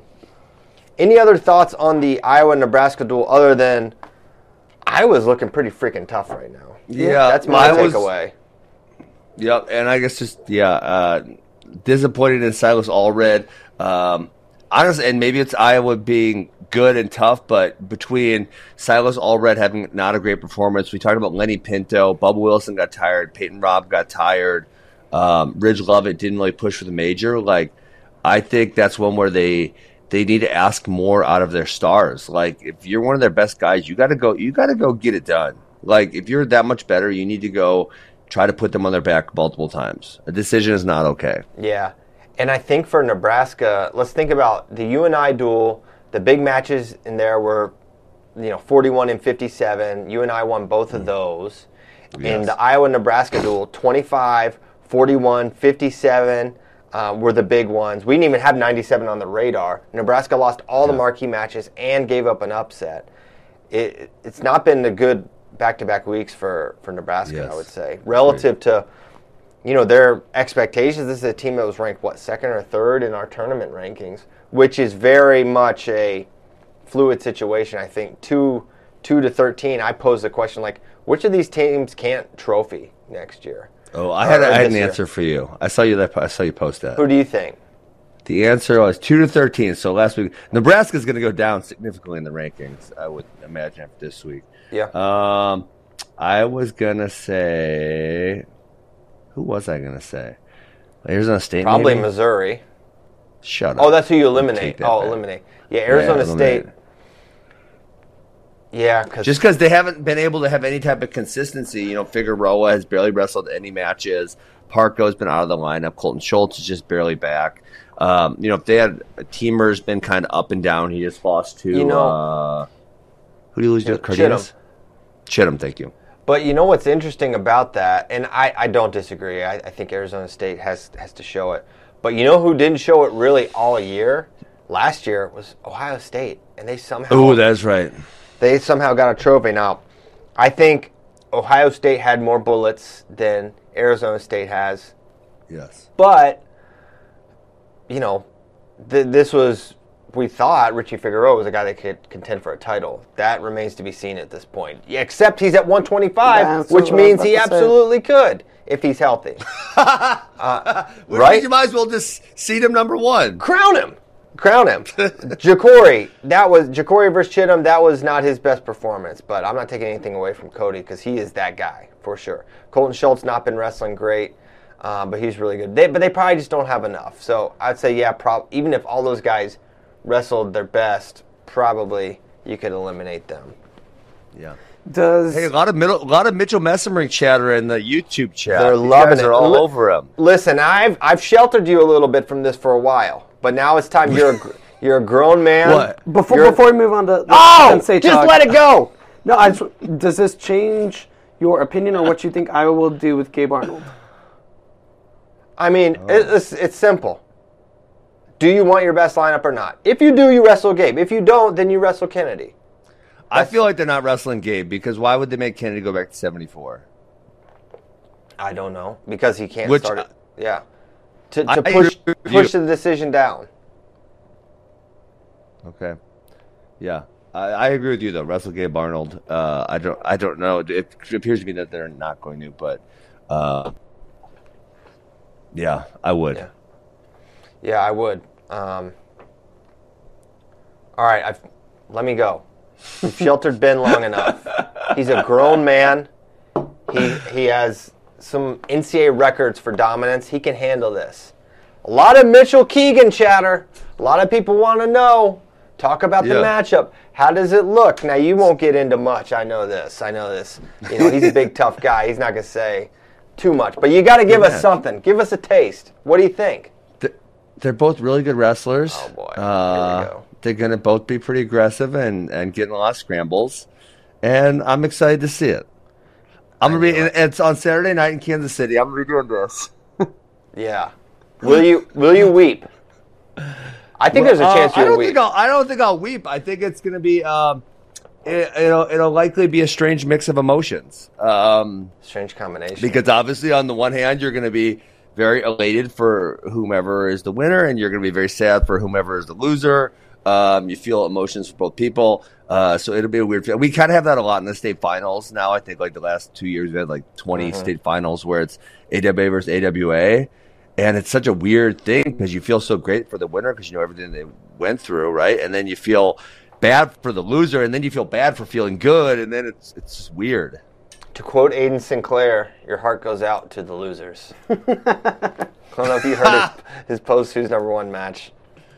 any other thoughts on the Iowa Nebraska duel other than Iowa's looking pretty freaking tough right now? Yeah, That's my I was- takeaway. Yep, and I guess just yeah, uh, disappointed in Silas Allred. Um, honestly, and maybe it's Iowa being good and tough, but between Silas Allred having not a great performance, we talked about Lenny Pinto, Bubba Wilson got tired, Peyton Robb got tired, um, Ridge Lovett didn't really push for the major. Like, I think that's one where they they need to ask more out of their stars. Like, if you're one of their best guys, you got to go. You got to go get it done. Like, if you're that much better, you need to go try to put them on their back multiple times. A decision is not okay. Yeah. And I think for Nebraska, let's think about the UNI duel. The big matches in there were, you know, 41 and 57. UNI won both of hmm. those. In the Iowa Nebraska duel, 25, 41, 57 uh, were the big ones. We didn't even have 97 on the radar. Nebraska lost all the marquee matches and gave up an upset. It, it's not been a good back-to-back weeks for for Nebraska. Yes. I would say relative to you know their expectations. This is a team that was ranked what second or third in our tournament rankings, which is very much a fluid situation. I think two two to thirteen. I pose the question like, which of these teams can't trophy next year? Oh, I had, I had an year. answer for you. I saw you that. I saw you post that. Who do you think? The answer was two to thirteen. So last week, Nebraska's going to go down significantly in the rankings. I would imagine after this week. Yeah. Um, I was gonna say, who was I gonna say? Arizona State. Probably maybe? Missouri. Shut up. Oh, that's who you eliminate. Oh, back. eliminate. Yeah, Arizona Yeah, State. Yeah, because Just because they haven't been able to have any type of consistency, you know, Figueroa has barely wrestled any matches. Parco's been out of the lineup. Colton Schultz is just barely back. Um, you know, if they had Teemer's been kind of up and down. He just lost to You know- uh, who do you lose to? Chittum. Cardenas? Chittum, thank you. But you know what's interesting about that, and I, I don't disagree. I, I think Arizona State has has to show it. But you know who didn't show it really all year? Last year was Ohio State, and they somehow Oh, that's right. They somehow got a trophy. Now, I think Ohio State had more bullets than Arizona State has, Yes. but you know, th- this was we thought Richie Figueroa was a guy that could contend for a title. That remains to be seen at this point. Yeah, except he's at 125, That's which what I was means he to say. absolutely could if he's healthy. Uh, which Right? You might as well just seed him number one. Crown him. Crown him. Jacori, that was Jacori versus Chittum. That was not his best performance, but I'm not taking anything away from Cody because he is that guy for sure. Colton Schultz not been wrestling great, uh, but he's really good. They, but they probably just don't have enough. So I'd say yeah, prob- even if all those guys wrestled their best, probably you could eliminate them. Yeah. Does Hey, a lot of middle, a lot of Mitchell Mesenbrink chatter in the YouTube chat. They're These loving guys it. Are all Li- over him. Listen, I've I've sheltered you a little bit from this for a while, but now it's time. You're a, you're a grown man. What? before You're- before we move on to the Oh, Sensei just talk, let it go. No, I just, does this change your opinion on what you think I will do with Gabe Arnold? I mean, it- it's, it's simple. Do you want your best lineup or not? If you do, you wrestle Gabe. If you don't, then you wrestle Kennedy. I feel like they're not wrestling Gabe because why would they make Kennedy go back to 74? I don't know because he can't Which- start it. Uh, yeah, to, to push with you. push the decision down. Okay. Yeah. I, I agree with you though. Russell Gabe Arnold. Uh, I don't. I don't know. It appears to me that they're not going to, but uh, yeah, I would. Yeah. Yeah, I would. Um, all right, I've, let me go. We've sheltered Ben long enough. He's a grown man. He he has some NCAA records for dominance. He can handle this. A lot of Mitchell Keegan chatter. A lot of people want to know. Talk about the matchup. How does it look? Now you won't get into much. I know this. I know this. You know he's a big tough guy. He's not gonna say too much, but you got to give us something. Give us a taste. What do you think? They're both really good wrestlers. Oh, boy. Here we Uh, go. They're going to both be pretty aggressive and, and getting a lot of scrambles. And I'm excited to see it. I'm gonna be. it. It's on Saturday night in Kansas City. I'm gonna be doing this. Yeah. Will you will you weep? I think there's a Uh, chance I you'll don't weep. think I'll. I don't think I'll weep. I think it's gonna be. Um, it, it'll it'll likely be a strange mix of emotions. Um, Strange combination. because obviously, on the one hand, you're gonna be very elated for whomever is the winner, and you're gonna be very sad for whomever is the loser. Um, you feel emotions for both people. Uh, so it'll be a weird feel. We kind of have that a lot in the state finals now. I think like the last two years we had like 20 Mm-hmm. state finals where it's AWA versus AWA. And it's such a weird thing because you feel so great for the winner because you know everything they went through, right? And then you feel bad for the loser, and then you feel bad for feeling good, and then it's it's weird. to quote Aiden Sinclair, your heart goes out to the losers. I don't know if you heard his, his post who's number one match,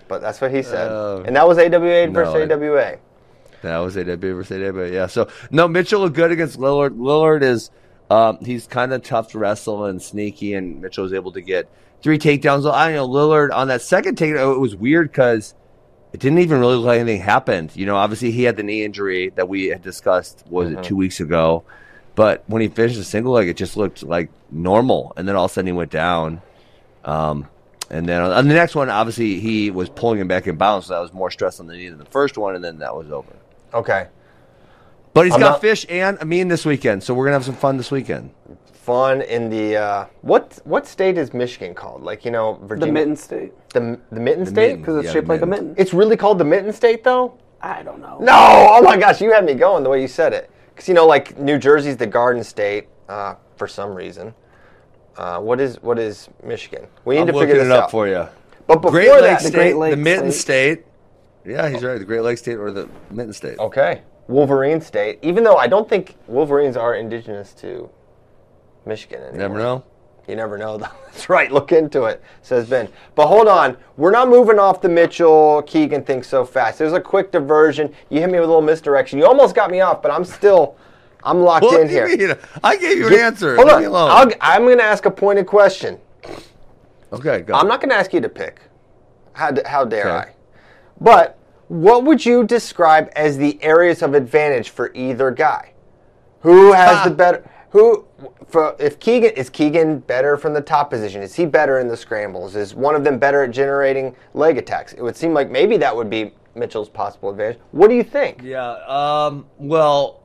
but that's what he said. Oh. and that was AWA versus No, I- AWA. That was AWA versus AWA, yeah. So no, Mitchell looked good against Lillard. Lillard is um, he's kind of tough to wrestle and sneaky, and Mitchell was able to get three takedowns. I know Lillard on that second takedown. It was weird because it didn't even really look like anything happened. You know, obviously he had the knee injury that we had discussed. Was it two weeks ago? But when he finished the single leg, it just looked like normal, and then all of a sudden he went down. Um, and then on the next one, obviously he was pulling him back in bounds, so that was more stress on the knee than the first one, and then that was over. Okay. But he's I'm got not- Fish and Amine this weekend, so we're gonna have some fun this weekend. Fun in the uh, what what state is Michigan called? Like you know Virginia. The Mitten State. The, the Mitten State. Mitten. Because it's Yeah, shaped like a Mitten. mitten. It's really called the Mitten State though. I don't know. No, oh my gosh, you had me going the way you said it. Because you know, like New Jersey's the Garden State uh, for some reason. Uh, what is what is Michigan? We need I'm to figure it up out for you. But before Great that, Lakes The State, Great the Mitten State. Yeah, he's right. The Great Lakes State or the Mitten State. okay, Wolverine State. Even though I don't think Wolverines are indigenous to Michigan anymore. Never know. You never know. That's right. Look into it, says Ben. But hold on. We're not moving off the Mitchell Keegan thing so fast. There's a quick diversion. You hit me with a little misdirection. You almost got me off, but I'm still, I'm locked What in do you here. mean? I gave you an answer. Hold Leave on. me alone. I'll, I'm going to ask a pointed question. okay, go. I'm not going to ask you to pick. How, how dare Okay. I? But what would you describe as the areas of advantage for either guy? Who has Ah. the better? Who? For if Keegan is Keegan better from the top position? Is he better in the scrambles? Is one of them better at generating leg attacks? It would seem like maybe that would be Mitchell's possible advantage. What do you think? Yeah. Um. Well,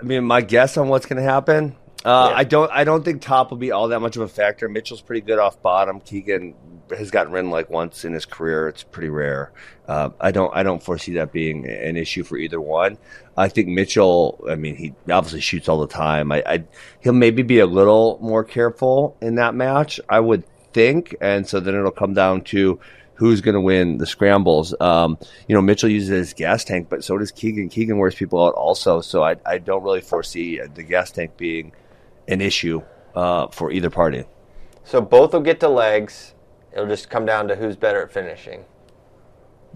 I mean, my guess on what's going to happen. Uh, Yeah. I don't. I don't think top will be all that much of a factor. Mitchell's pretty good off bottom. Keegan has gotten ridden like once in his career. It's pretty rare. Uh, I don't. I don't foresee that being an issue for either one. I think Mitchell. I mean, he obviously shoots all the time. I, I he'll maybe be a little more careful in that match. I would think, and so then it'll come down to who's going to win the scrambles. Um, you know, Mitchell uses his gas tank, but so does Keegan. Keegan wears people out also, so I, I don't really foresee the gas tank being an issue uh, for either party. So both will get to legs. It'll just come down to who's better at finishing,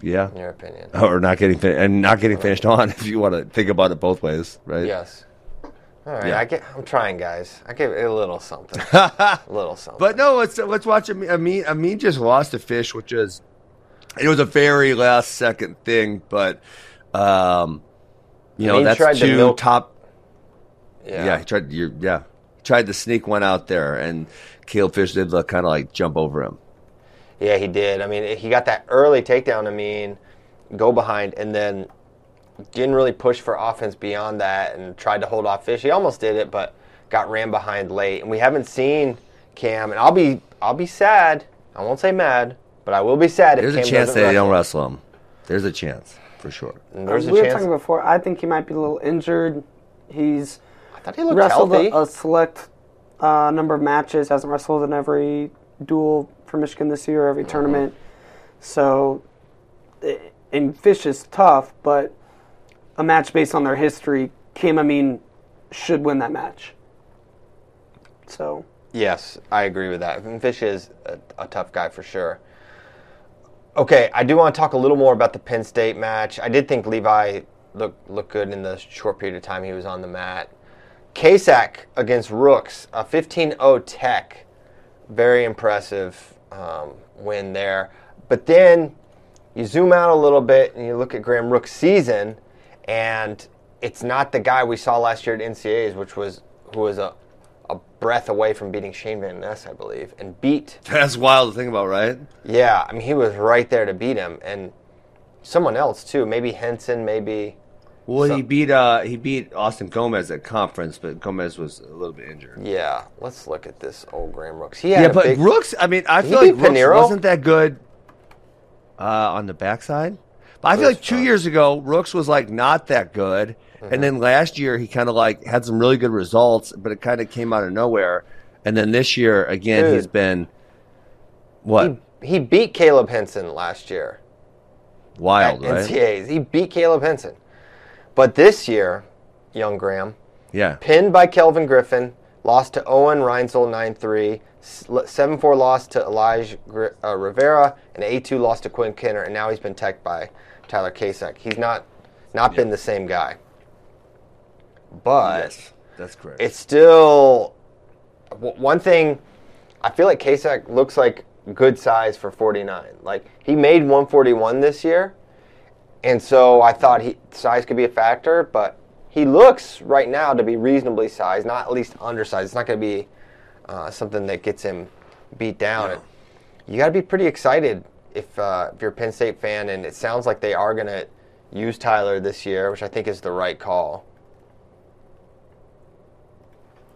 Yeah, in your opinion. or not getting fin- and not getting finished on if you want to think about it both ways, right? Yes. All right. Yeah. I get, I'm trying, guys. I give it a little something. a little something. But no, let's let's watch Amine. Amine, Amine just lost a Fish, which is it was a very last second thing, but um, you know Amine that's to two milk- top. yeah. Yeah, he tried. You're, yeah, he tried to sneak one out there, and Caleb Fish did look kind of like jump over him. Yeah, he did. I mean, he got that early takedown. I mean, go behind, and then didn't really push for offense beyond that, and tried to hold off Fish. He almost did it, but got ran behind late. And we haven't seen Cam. And I'll be, I'll be sad. I won't say mad, but I will be sad if There's Cam a chance doesn't that they don't wrestle. wrestle him. There's a chance for sure. And There's a we were chance. talking before. I think he might be a little injured. He's I thought he looked wrestled healthy. a, a select uh, number of matches. Hasn't wrestled in every duel for Michigan this year, every tournament. So, and Fish is tough, but a match based on their history, I mean, should win that match. So, Yes, I agree with that. Fish is a, a tough guy for sure. Okay, I do want to talk a little more about the Penn State match. I did think Levi looked looked good in the short period of time he was on the mat. Kasak against Rooks, a 15-0 tech, very impressive um, win there. But then you zoom out a little bit and you look at Graham Rook's season, and it's not the guy we saw last year at NCAAs, which was who was a, a breath away from beating Shayne Van Ness, I believe, and beat. That's wild to think about, right? Yeah, I mean he was right there to beat him, and someone else too, maybe Henson, maybe. Well, he beat uh he beat Austin Gomez at conference, but Gomez was a little bit injured. Yeah, let's look at this old Graham Rooks. He had Yeah, but big, Rooks. I mean, I feel like Rooks wasn't that good uh, on the backside. I feel like two years ago, Rooks was like not that good, Mm-hmm. and then last year he kind of like had some really good results, but it kind of came out of nowhere. And then this year again, Dude. he's been what he, he beat Caleb Henson last year. wild, right? NCAAs. He beat Caleb Henson. But this year, young Graham, Yeah, pinned by Kelvin Griffin, lost to Owen Reinsel 9-3, 7-4 loss to Elijah uh, Rivera, and 8-2 loss to Quinn Kenner, and now he's been teched by Tyler Kasak. He's not not been the same guy. But yes, that's correct. it's still w- one thing. I feel like Kasak looks like good size for 49. Like he made 141 this year, and so I thought he size could be a factor. But he looks right now to be reasonably sized, not at least undersized. It's not going to be uh, something that gets him beat down. And You got to be pretty excited if uh, if you're a Penn State fan, and it sounds like they are going to use Tyler this year, which I think is the right call.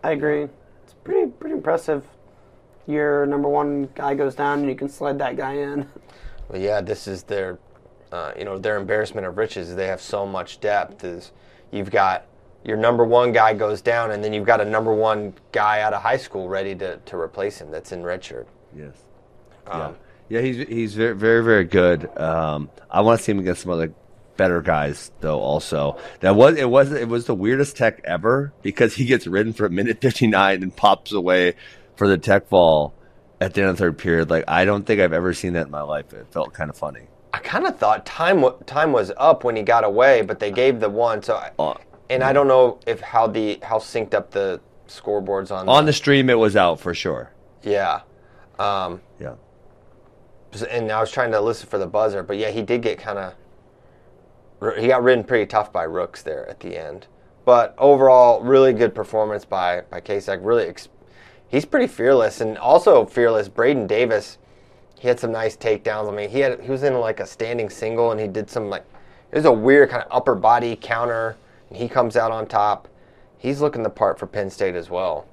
I agree. It's pretty pretty impressive. Your number one guy goes down, and you can slide that guy in. But yeah, this is their, uh, you know, their embarrassment of riches. They have so much depth. Is you've got your number one guy goes down, and then you've got a number one guy out of high school ready to, to replace him. That's in redshirt. Yes. Um, yeah. Yeah, he's he's very very very good. Um, I want to see him against some other better guys though. Also, that was it was it was the weirdest tech ever because he gets ridden for a minute fifty nine and pops away for the tech fall at the end of the third period. Like I don't think I've ever seen that in my life. It felt kind of funny. I kind of thought time time was up when he got away, but they gave the one. So, I, Uh, and I don't know if how the how synced up the scoreboards on On the stream, it was out for sure. yeah. Um, Yeah. And I was trying to listen for the buzzer, but yeah, he did get kind of. He got ridden pretty tough by Rooks there at the end, but overall, really good performance by by Kasak. Really, ex- he's pretty fearless, and also fearless. Braden Davis, he had some nice takedowns. I mean, he had he was in like a standing single, and he did some like it was a weird kind of upper body counter, and he comes out on top. He's looking the part for Penn State as well.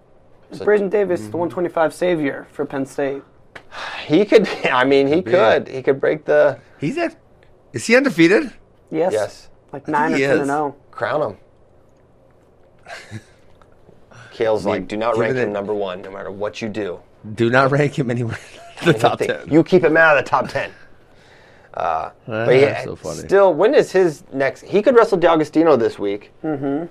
Braden Davis, the 125 savior for Penn State. He could, I mean, he could, he could break the He's at. Is he undefeated? Yes. yes. Like nine or he ten is. and oh. zero. crown him. Cael's I mean, like, do not rank him it- number one, no matter what you do. Do not rank him anywhere. in the top Anything- ten. You keep him out of the top ten. Uh, but yeah, That's so funny. still, when is his next? He could wrestle D'Agostino this week. Mm-hmm.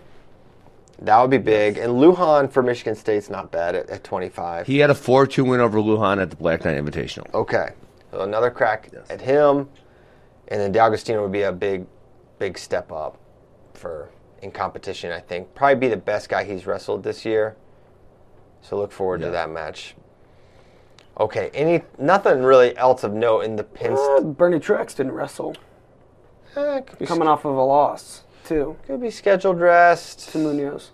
That would be big. And Lujan for Michigan State's not bad at, at 25. He had a four two win over Lujan at the Black Knight Invitational. Okay. So another crack at him. And then D'Agostino would be a big, big step up for in competition, I think. Probably be the best guy he's wrestled this year. So look forward to that match. Okay, any nothing really else of note in the pins. Uh, Bernie Truax didn't wrestle. Eh, could, be, Coming off of a loss, too, could be scheduled rest. to Munoz.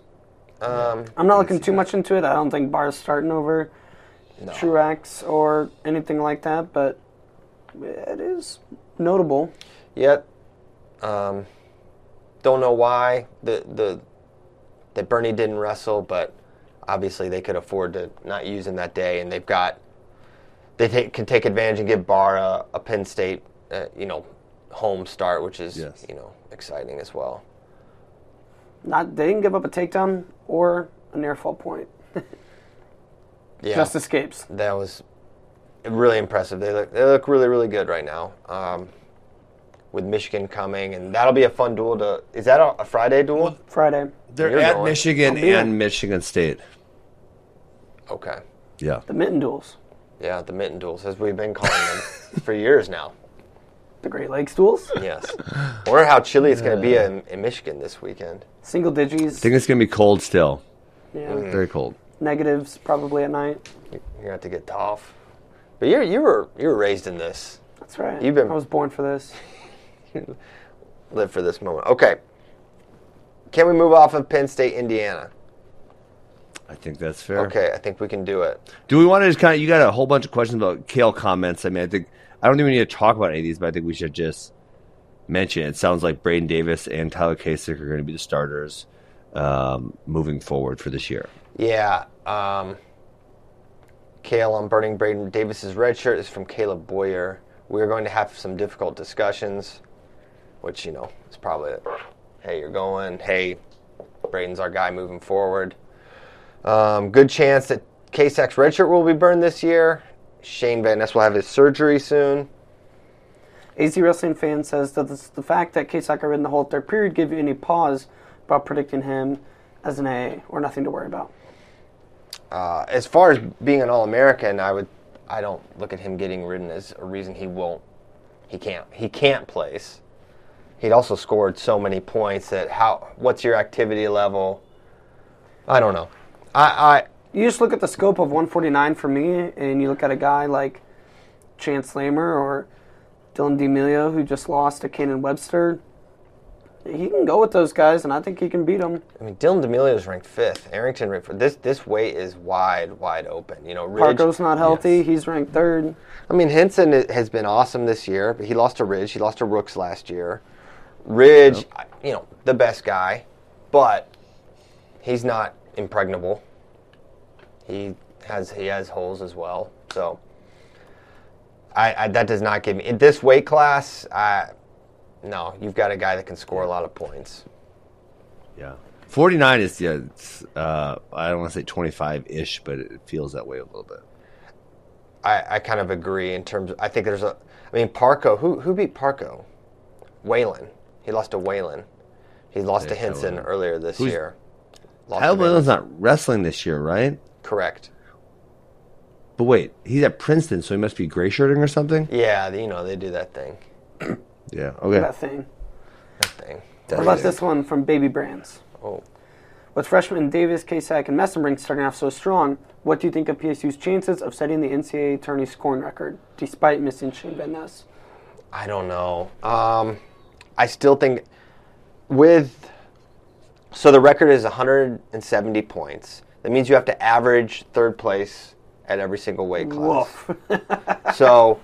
Um, I'm not looking too much into it. I don't think Barr's starting over no. Truax or anything like that, but it is notable. Yet, um, don't know why the the that Bernie didn't wrestle, but obviously they could afford to not use him that day, and they've got they take, can take advantage and give Barr a, a Penn State, uh, you know, home start, which is Yes. you know exciting as well. Not they didn't give up a takedown or a near fall point. Yeah, Just escapes. that was really impressive. They look they look really really good right now. Um, with Michigan coming, and that'll be a fun duel. To is that a, a Friday duel? Friday. They're You're at going. Michigan I'll be there. and Michigan State. Okay. Yeah. The mitten duels. Yeah, the mitten duels, as we've been calling them for years now. The Great Lakes duels. Yes. Wonder how chilly it's going to be in, in Michigan this weekend. Single digits. I think it's gonna be cold still. yeah. Mm. Very cold. Negatives probably at night. You're going to have to get tough. But you're you were you were raised in this. That's right. You've been- I was born for this. Live for this moment. Okay. Can we move off of Penn State, Indiana? I think that's fair. Okay, I think we can do it. Do we want to just kind of? You got a whole bunch of questions about Cael comments. I mean, I think I don't think we need to talk about any of these, but I think we should just mention. It, sounds like Braden Davis and Tyler Kasak are going to be the starters um, moving forward for this year. Yeah. Um, Cael on Burning Braden Davis's red shirt is from Caleb Boyer. We're going to have some difficult discussions, which, you know, is probably, hey, you're going. Hey, Braden's our guy moving forward. Um, good chance that Kasak's red shirt will be burned this year. Shayne Van Ness will have his surgery soon. AZ Wrestling fan says that the fact that Soccer in the whole third period give you any pause about predicting him as an A or nothing to worry about. Uh, as far as being an All-American, I would, I don't look at him getting ridden as a reason he won't, he can't, he can't place. He'd also scored so many points that how, what's your activity level? I don't know. I, I, You just look at the scope of 149 for me, and you look at a guy like Chance Lamer or Dylan D'Emilio, who just lost to Kannon Webster. He can go with those guys, and I think he can beat them. I mean, Dylan D'Emilio is ranked fifth. Arrington ranked fifth. This this weight is wide, wide open. You know, Ridge. Parco's not healthy. He's ranked third. I mean, Henson has been awesome this year, but he lost to Ridge. He lost to Rooks last year. Ridge, you know, the best guy, but he's not impregnable. He has he has holes as well. So I, I that does not give me in this weight class. I, no, you've got a guy that can score a lot of points. Yeah. 49 is, yeah, it's, uh, I don't want to say 25 ish, but it feels that way a little bit. I, I kind of agree in terms. Of, I think there's a. I mean, Parco. Who who beat Parco? Whalen. He lost to Whalen. He lost to Henson earlier this Who's- year. Lost Kyle Whalen's not wrestling this year, right? Correct. But wait, he's at Princeton, so he must be gray shirting or something? Yeah, you know they do that thing. Yeah, okay. That thing. That thing. What about this one from Baby Brands? Oh, With freshmen Davis, Kasak, and Mesenbrink starting off so strong, what do you think of PSU's chances of setting the NCAA tourney scoring record, despite missing Shayne Van Ness? I don't know. Um, I still think with so the record is 170 points. That means you have to average third place at every single weight class. Woof. So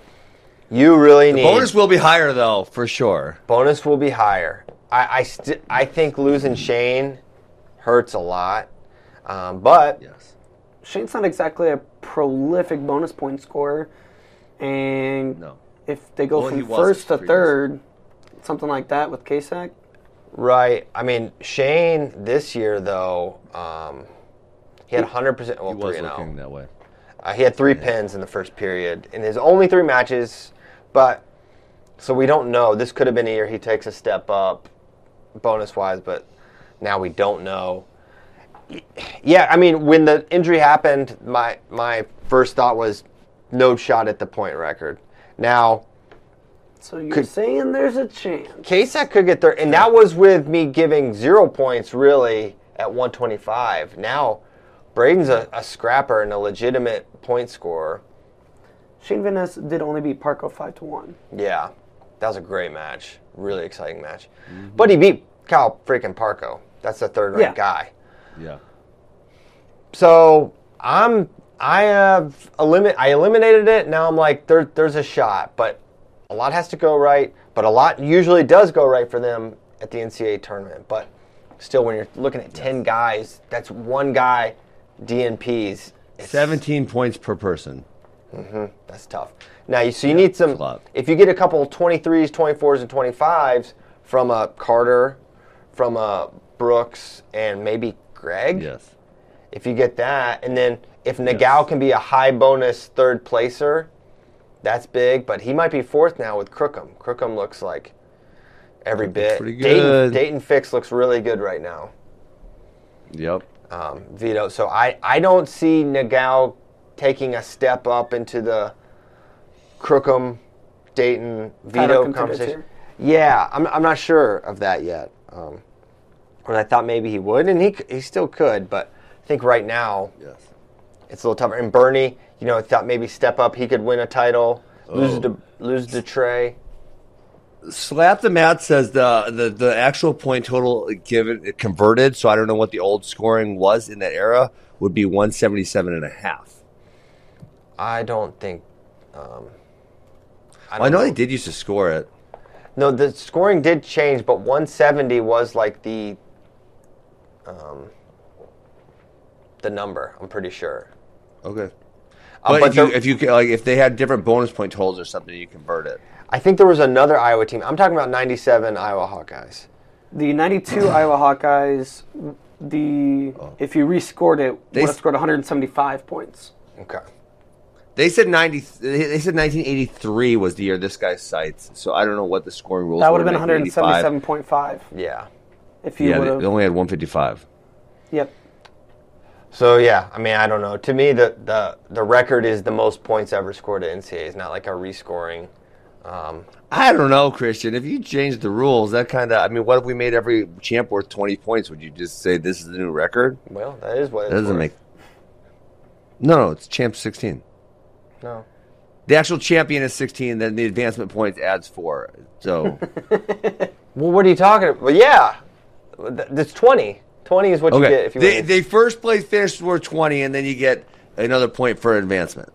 you really need Bonus will be higher, though, for sure. bonus will be higher. I I, st- I think losing Shayne hurts a lot, um, but Yes. Shayne's not exactly a prolific bonus point scorer, and No. if they go Well, from first to previous. third, something like that with Kasak, right. I mean Shane this year though, um, he had 100 percent. Well, He was three and oh. looking that way. Uh, he had three pins in the first period in his only three matches, but so we don't know. This could have been a year he takes a step up, bonus wise, but now we don't know. Yeah, I mean, when the injury happened, my my first thought was no shot at the point record. Now, so you're Could- saying there's a chance. Kasak could get there, and that was with me giving zero points really at 125. Now, Braden's a, a scrapper and a legitimate point scorer. Shayne Van Ness did only beat Parco five to one. Yeah, that was a great match. Really exciting match. Mm-hmm. But he beat Cal freaking Parco. That's the third ranked Yeah. guy. Yeah. So I'm I have eliminate I eliminated it. Now I'm like there there's a shot, but a lot has to go right. But a lot usually does go right for them at the NCAA tournament. But still, when you're looking at ten guys, that's one guy DNPs. It's- 17 points per person. Mm-hmm. That's tough. Now, you, so you need some. If you get a couple 23s, 24s, and 25s from a Carter, from a Brooks, and maybe Greg. Yes. If you get that, and then if Nagao can be a high bonus third placer, that's big. But he might be fourth now with Crookham. Crookham looks like every bit. pretty Dayton, good. Dayton Fix looks really good right now. Yep. Um, Vito. So I, I don't see Nagao taking a step up into the Crookham, Dayton, Title Vito conversation. Yeah, I'm, I'm not sure of that yet. Um, and I thought maybe he would, and he he still could, but I think right now Yes. it's a little tougher. And Bernie, you know, I thought maybe step up, he could win a title, lose Oh. to lose to Trey. Slap the mat says the, the the actual point total given converted, so I don't know what the old scoring was in that era, would be 177 and a half. I don't think. Um, I, Well, I don't know they did used to score it. No, the scoring did change, but 170 was like the um, the number. I'm pretty sure. Okay. Uh, But, but if you if you like if they had different bonus point totals or something, you convert it. I think there was another Iowa team. I'm talking about 97 Iowa Hawkeyes. The 92 Iowa Hawkeyes, the oh. if you rescored it, They would have scored 175 points. Okay. They said 90. They said 1983 was the year this guy cites. So I don't know what the scoring rules. That would have been 177.5 Yeah. if you Yeah, would they, have. they only had 155. Yep. So yeah, I mean, I don't know. To me, the the the record is the most points ever scored at NCAA. It's not like a rescoring. Um, I don't know, Christian. If you change the rules, that kind of. I mean, what if we made every champ worth 20 points? Would you just say this is the new record? well, that is what. That doesn't worth. make. No, no, it's champ 16. no. The actual champion is 16. Then the advancement points adds four. So Well, what are you talking about? Well, yeah, Th- that's 20. 20 is what you get if you they, they first place finished worth 20, and then you get another point for advancement.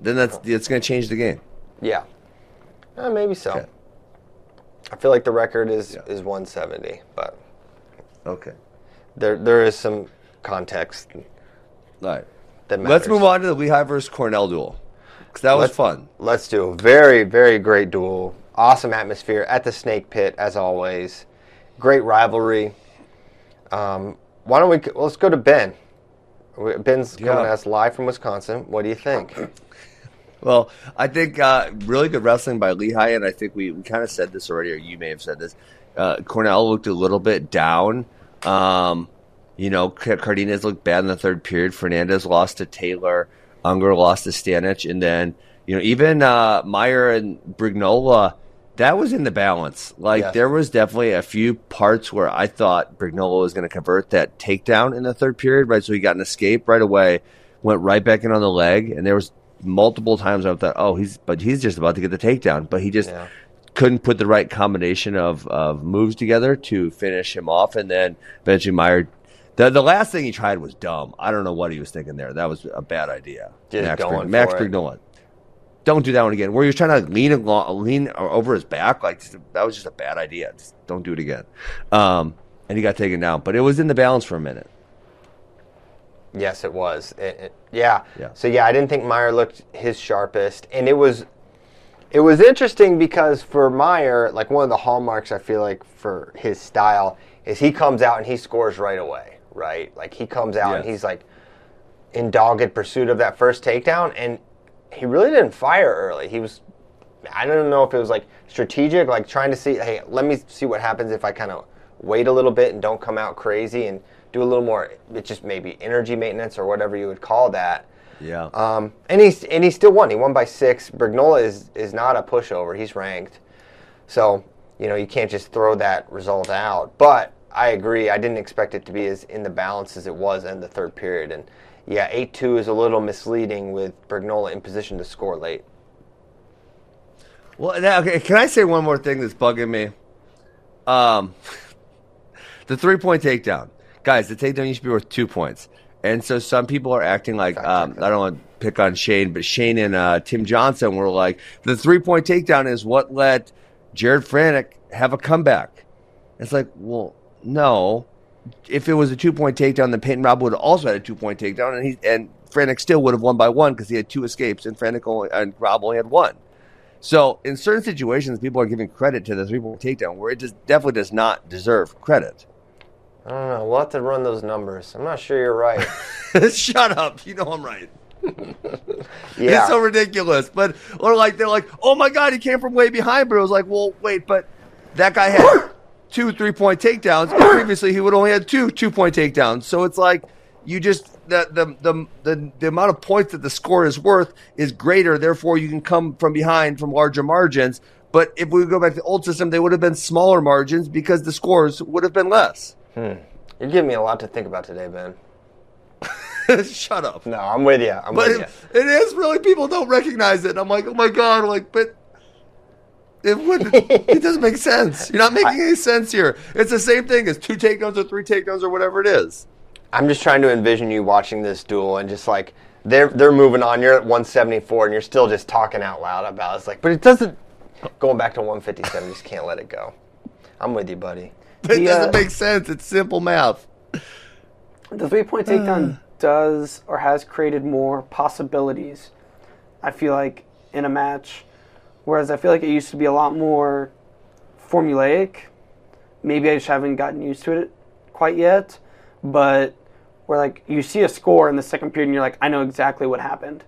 Then that's it's going to change the game. Yeah. Uh, maybe so. Okay. I feel like the record is, Yeah. is 170, but Okay. there there is some context. All right. that. Let's move on to the Lehigh versus Cornell duel because that was Let's- fun. Let's do a very, very great duel. Awesome atmosphere at the Snake Pit, as always. Great rivalry. Um, why don't we? Let's go to Ben. Ben's coming Yeah. to us live from Wisconsin. What do you think? Well, I think uh, really good wrestling by Lehigh, and I think we, we kind of said this already, or you may have said this. Uh, Cornell looked a little bit down. Um, you know, Cardenas looked bad in the third period. Fernandez lost to Taylor. Unger lost to Stanich, and then you know even uh, Meyer and Brignola. That was in the balance. Like there was definitely a few parts where I thought Brignola was going to convert that takedown in the third period, right? So he got an escape right away, went right back in on the leg, and there was multiple times I thought, oh, he's but he's just about to get the takedown, but he just Yeah. couldn't put the right combination of, of moves together to finish him off, and then eventually Meyer. The, the last thing he tried was dumb. I don't know what he was thinking there. That was a bad idea. Just Max, going Brig- Max. Brignola. Don't do that one again. Where he was trying to lean along, lean over his back, like just- that was just a bad idea. Just don't do it again. Um, and he got taken down, but it was in the balance for a minute. Yes, it was. It- it- yeah. Yeah. So yeah, I didn't think Meyer looked his sharpest, and it was, it was interesting because for Meyer, like one of the hallmarks I feel like for his style is he comes out and he scores right away, right? Like he comes out and he's like in dogged pursuit of that first takedown, and he really didn't fire early. He was, I don't know if it was like strategic, like trying to see, hey, let me see what happens if I kind of wait a little bit and don't come out crazy and do a little more, it's just maybe energy maintenance or whatever you would call that. Yeah. Um, and he's and he still won. He won by six. Brignola is is not a pushover. He's ranked, so you know you can't just throw that result out. But I agree. I didn't expect it to be as in the balance as it was in the third period. And yeah, eight two is a little misleading with Brignola in position to score late. Well, now, okay, can I say one more thing that's bugging me? Um, the three point takedown, guys. The takedown used to be worth two points, and so some people are acting like um, I don't want to pick on Shane, but Shane and uh, Tim Johnson were like the three point takedown is what let Jared Franek have a comeback. It's like, well, no. If it was a two point takedown, then Peyton Robb would have also had a two point takedown, and he and Franek still would have won by one because he had two escapes, and Franek only and Robb only had one. So in certain situations, people are giving credit to the three point takedown where it just definitely does not deserve credit. I don't know. We'll have to run those numbers. I'm not sure you're right. Shut up! You know I'm right. Yeah. It's so ridiculous. But or like they're like, oh my god, he came from way behind. But it was like, well, wait, but that guy had two three point takedowns. Previously, he would only had two two point takedowns. So it's like you just the the, the the the amount of points that the score is worth is greater. Therefore, you can come from behind from larger margins. But if we go back to the old system, they would have been smaller margins because the scores would have been less. Hmm. You're giving me a lot to think about today, Ben. Shut up. No, I'm with you. I'm But with you. it, it is really people don't recognize it. I'm like, oh my god, like, but it would it doesn't make sense. You're not making any sense here. It's the same thing as two takedowns or three takedowns or whatever it is. I'm just trying to envision you watching this duel and just like they're they're moving on. You're at 174 and you're still just talking out loud about it. It's like, but it doesn't. Going back to 157, just can't let it go. I'm with you, buddy. But it The, doesn't uh, make sense. It's simple math. The three point takedown does or has created more possibilities, I feel like, in a match. Whereas I feel like it used to be a lot more formulaic. Maybe I just haven't gotten used to it quite yet. But where, like, you see a score in the second period and you're like, I know exactly what happened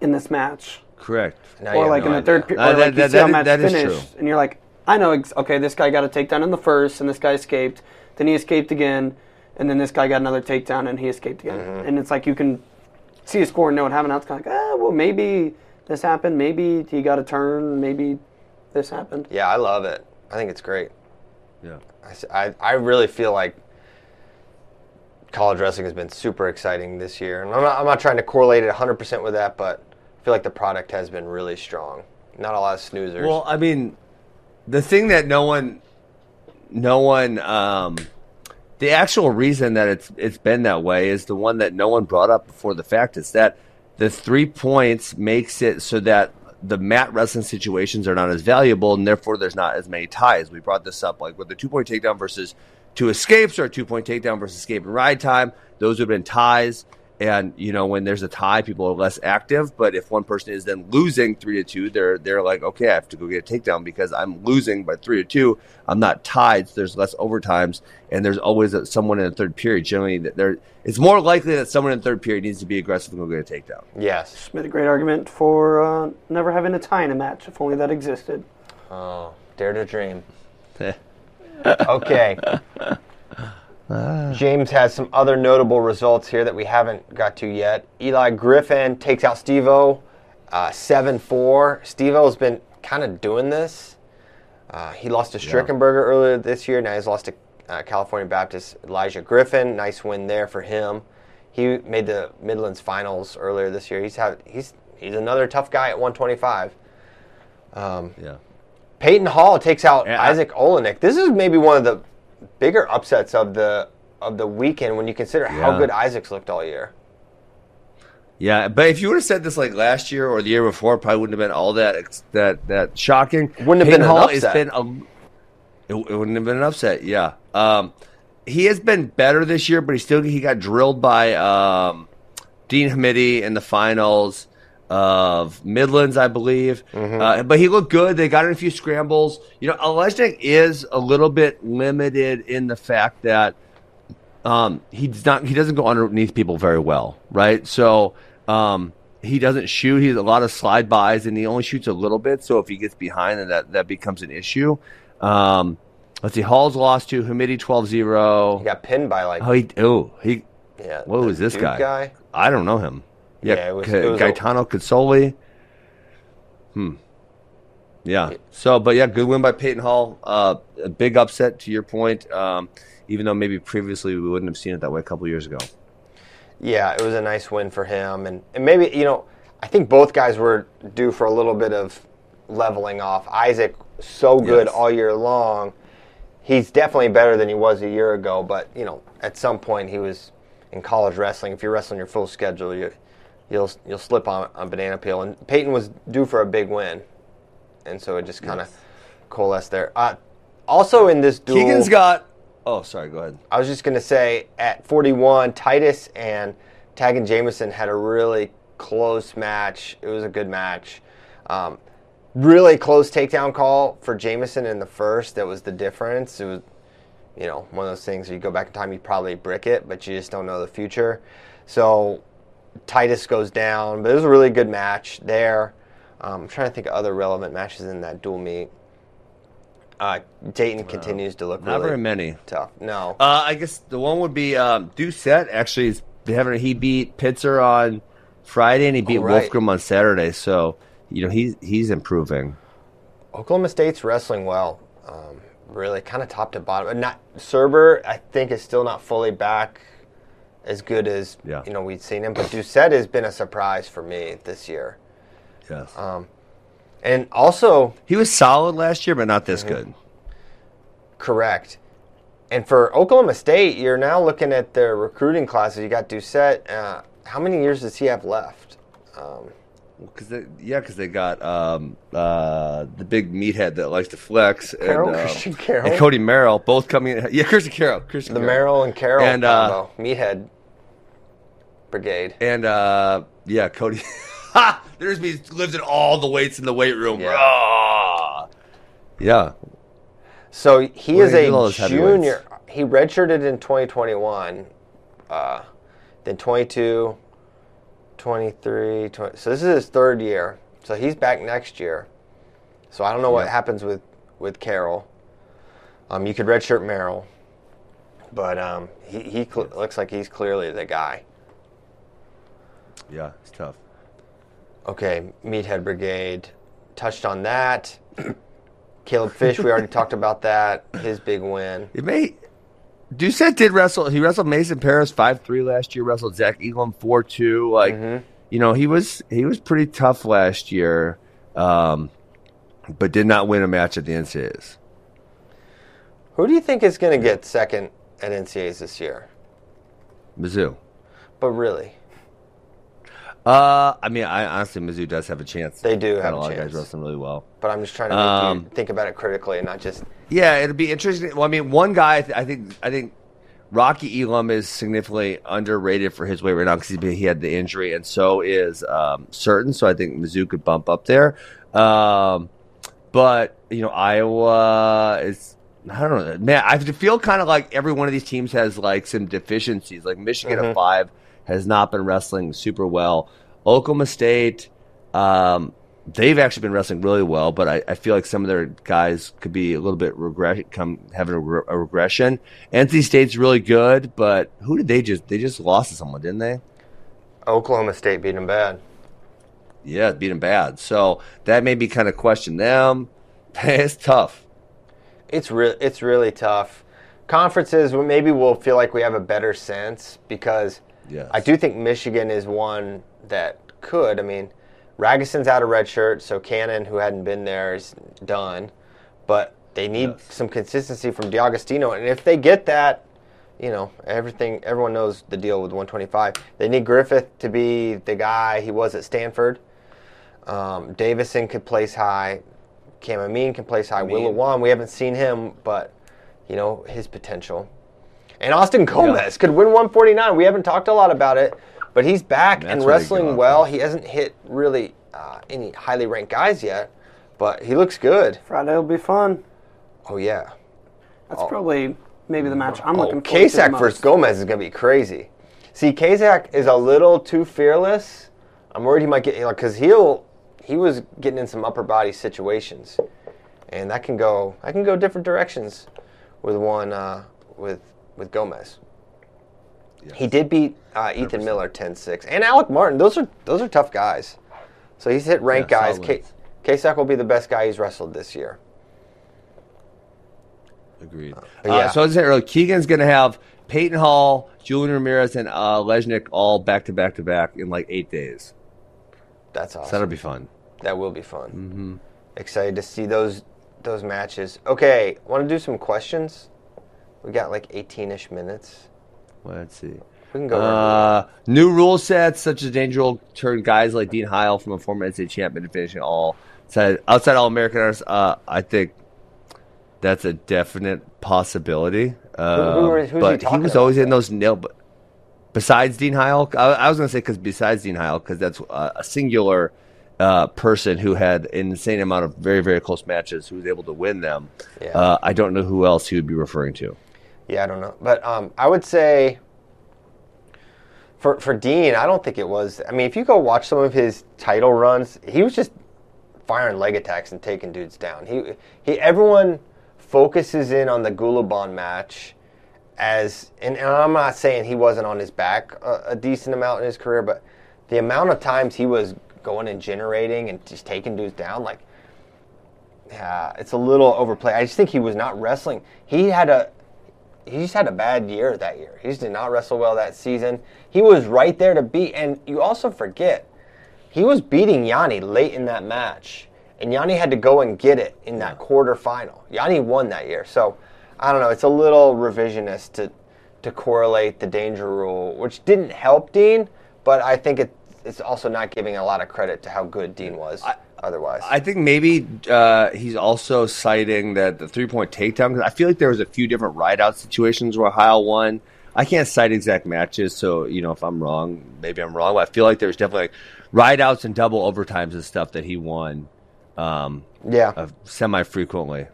in this match. Correct. Now or like no in the idea. third period, Uh, or that- like you that- see how that is- match that is finished, true. and you're like, I know, ex- okay, this guy got a takedown in the first, and this guy escaped. Then he escaped again, and then this guy got another takedown, and he escaped again. Mm-hmm. And it's like you can see a score and know what happened. Now it's kind of like, ah, well, maybe this happened. Maybe he got a turn. Maybe this happened. Yeah, I love it. I think it's great. Yeah. I, I really feel like college wrestling has been super exciting this year. And I'm not, I'm not trying to correlate it 100% with that, but I feel like the product has been really strong. Not a lot of snoozers. Well, I mean, the thing that no one, no one, um, the actual reason that it's it's been that way is the one that no one brought up before the fact is that the three points makes it so that the mat wrestling situations are not as valuable and therefore there's not as many ties. We brought this up like with the two point takedown versus two escapes or two point takedown versus escape and ride time. Those would have been ties. And you know, when there's a tie, people are less active. But if one person is then losing three to two, they're they're like, okay, I have to go get a takedown because I'm losing by three to two. I'm not tied. So there's less overtimes, and there's always a, someone in the third period. Generally, that there it's more likely that someone in the third period needs to be aggressive and go get a takedown. Yes. Made a great argument for uh, never having a tie in a match, if only that existed. Oh, dare to dream. Okay. James has some other notable results here that we haven't got to yet. Eli Griffin takes out Stevo uh, 7 4. Stevo's been kind of doing this. Uh, he lost to Strickenberger earlier this year. Now he's lost to uh, California Baptist Elijah Griffin. Nice win there for him. He made the Midlands finals earlier this year. He's had, he's he's another tough guy at 125. Yeah. Peyton Hall takes out Yeah, I- Izzak Olejnik. This is maybe one of the bigger upsets of the of the weekend when you consider how good Izzak's looked all year. Yeah, but if you would have said this like last year or the year before, it probably wouldn't have been all that that that shocking. Wouldn't have Peyton been Hall upset. been a, it, it wouldn't have been an upset. Yeah, um, he has been better this year, but he still he got drilled by um, Dean Hamiti in the finals of Midlands, I believe. Uh, but he looked good. They got in a few scrambles. You know, Olejnik is a little bit limited in the fact that um, he's not he doesn't go underneath people very well, right? So um, he doesn't shoot. He has a lot of slide bys, and he only shoots a little bit. So if he gets behind, then that that becomes an issue. Um, let's see. Hall's lost to Hamiti He 12-0. got pinned by like Oh, he oh he. yeah. What was this guy? guy? I don't know him. Yeah, Yeah, it was- it was a- Gaetano Consoli. Hmm. Yeah. So, but yeah, good win by Peyton Hall. Uh, a big upset to your point. Um, even though maybe previously we wouldn't have seen it that way a couple years ago. Yeah, it was a nice win for him, and, and maybe you know, I think both guys were due for a little bit of leveling off. Izzak so good Yes. all year long. He's definitely better than he was a year ago, but you know, at some point he was in college wrestling. If you're wrestling your full schedule, you you'll you'll slip on on banana peel. And Peyton was due for a big win, and so it just kind of coalesced there. Uh, also in this duel, Keegan's got. Oh, sorry. Go ahead. I was just going to say at 41, Titus and Tagen Jamison had a really close match. It was a good match. Um, really close takedown call for Jamison in the first. That was the difference. It was, you know, one of those things where you go back in time, you probably brick it, but you just don't know the future. So Titus goes down, but it was a really good match there. Um, I'm trying to think of other relevant matches in that dual meet. Uh, Daton continues to look Not really very many. tough. No. Uh, I guess the one would be um, Doucette. Actually, is having he beat Pitzer on Friday and he beat Oh, right. Wolfgram on Saturday. So you know he's he's improving. Oklahoma State's wrestling well, um, really kind of top to bottom. Not Surber, I think, is still not fully back as good as Yeah. you know we'd seen him. But Doucette has been a surprise for me this year, Yes, and also he was solid last year, but not this Mm-hmm. good. correct. And for Oklahoma State, you're now looking at their recruiting classes. You got Doucette. Uh, how many years does he have left? Um, Cause they, yeah, because they got um, uh, the big meathead that likes to flex, Carroll, and, uh, Christian Carroll? and Cody Merrill, both coming. in. Yeah, Christian Carroll, Christian the. Merrill and Carroll And, uh, Meathead Brigade. and uh, yeah, Cody. Ha! There's me lifting all the weights in the weight room. Yeah. Rah! Yeah, So he is do you do with all a junior. He redshirted in 2021, uh, then 22, 23, 20, so this is his third year. So he's back next year. So I don't know what happens with with Carroll. Um, you could redshirt Merrill, but um, he he cl- looks like he's clearly the guy. yeah, it's tough. Okay, Meathead Brigade touched on that. Caleb Fish, we already talked about that. His big win. It may. Doucette did wrestle. He wrestled Mason Parris five three last year. Wrestled Zach Elam four two. Like Mm-hmm. you know, he was he was pretty tough last year, um, but did not win a match at the NCAAs. Who do you think is going to get second at NCAAs this year? Mizzou. But really, Uh, I mean, I honestly, Mizzou does have a chance. They do have a a lot of chance. guys wrestling really well. but I'm just trying to Um, think about it critically and not just. Yeah, it'd be interesting. Well, I mean, one guy, I, th- I think, I think Rocky Elam is significantly underrated for his weight right now because he had the injury, and so is um, Certain. So I think Mizzou could bump up there. Um, but you know, Iowa is. I don't know, man. I feel kind of like every one of these teams has like some deficiencies. Like Michigan at five has not been wrestling super well. Oklahoma State, um, they've actually been wrestling really well, but I, I, feel like some of their guys could be a little bit regret come having a, re- a, regression. NC State's really good, but who did they just they just lost to someone, didn't they? Oklahoma State beat them bad. Yeah, beat them bad. So that made me kind of question them. it's tough. It's real. It's really tough. Conferences, maybe we'll feel like we have a better sense because yes. I do think Michigan is one that could. I mean Ragusin's out of red shirt, so Cannon, who hadn't been there, is done. But they need yes. some consistency from D'Agostino, and if they get that, you know, everything. Everyone knows the deal with 125. They need Griffith to be the guy he was at Stanford. Um, Davison could place high. Cam Amine can place high. Will Lewan, we haven't seen him, but you know his potential. And Austin Gomez yeah. could win 149. We haven't talked a lot about it, but he's back and wrestling well. He hasn't hit really uh, any highly ranked guys yet, but he looks good. Friday will be fun. Oh yeah, that's oh. probably maybe the match I'm oh, looking for. Kasak versus Gomez is gonna be crazy. See, Kasak is a little too fearless. I'm worried he might get because he'll he was getting in some upper body situations, and that can go that can go different directions with one uh, with with Gomez. Yes. He did beat uh, Ethan 100%. Miller 10-6. and Alec Martin. Those are those are tough guys. So he's hit rank yeah, guys. K- Kasak will be the best guy he's wrestled this year. Agreed. Uh, yeah. Uh, so I was saying earlier, Keegan's going to have Peyton Hall, Julian Ramirez, and uh, Lejnik all back to back to back in like eight days. That's awesome. So that'll be fun. That will be fun. Mm-hmm. Excited to see those those matches. Okay, want to do some questions? We got like 18ish minutes. Let's see. We can go. Uh, new rule sets such as danger rule turn guys like Dean Heil from a former NCAA champion to finishing all outside, outside All American artists. Uh, I think that's a definite possibility. Uh, who, who, who but he, he was always in those nail. But besides Dean Heil, I, I was going to say because besides Dean Heil, because that's a, a singular uh, person who had an insane amount of very very close matches who was able to win them. Yeah. Uh, I don't know who else he would be referring to. Yeah, I don't know, but um, I would say for for Dean, I don't think it was. I mean, if you go watch some of his title runs, he was just firing leg attacks and taking dudes down. He he everyone focuses in on the Gulabon match as and, and I'm not saying he wasn't on his back a, a, decent amount in his career, but the amount of times he was going and generating and just taking dudes down, like yeah, it's a little overplayed. I just think he was not wrestling. He had a he just had a bad year that year. He just did not wrestle well that season. He was right there to beat, and you also forget he was beating Yianni late in that match, and Yianni had to go and get it in that quarterfinal. Yianni won that year, so I don't know. It's a little revisionist to to correlate the danger rule, which didn't help Dean, but I think it, it's also not giving a lot of credit to how good Dean was. I, otherwise. I think maybe uh, he's also citing that the three point takedown because I feel like there was a few different rideout situations where Heil won. I can't cite exact matches, so you know if I'm wrong, maybe I'm wrong. But I feel like there's definitely like rideouts and double overtimes and stuff that he won. Um, yeah, uh, semi frequently.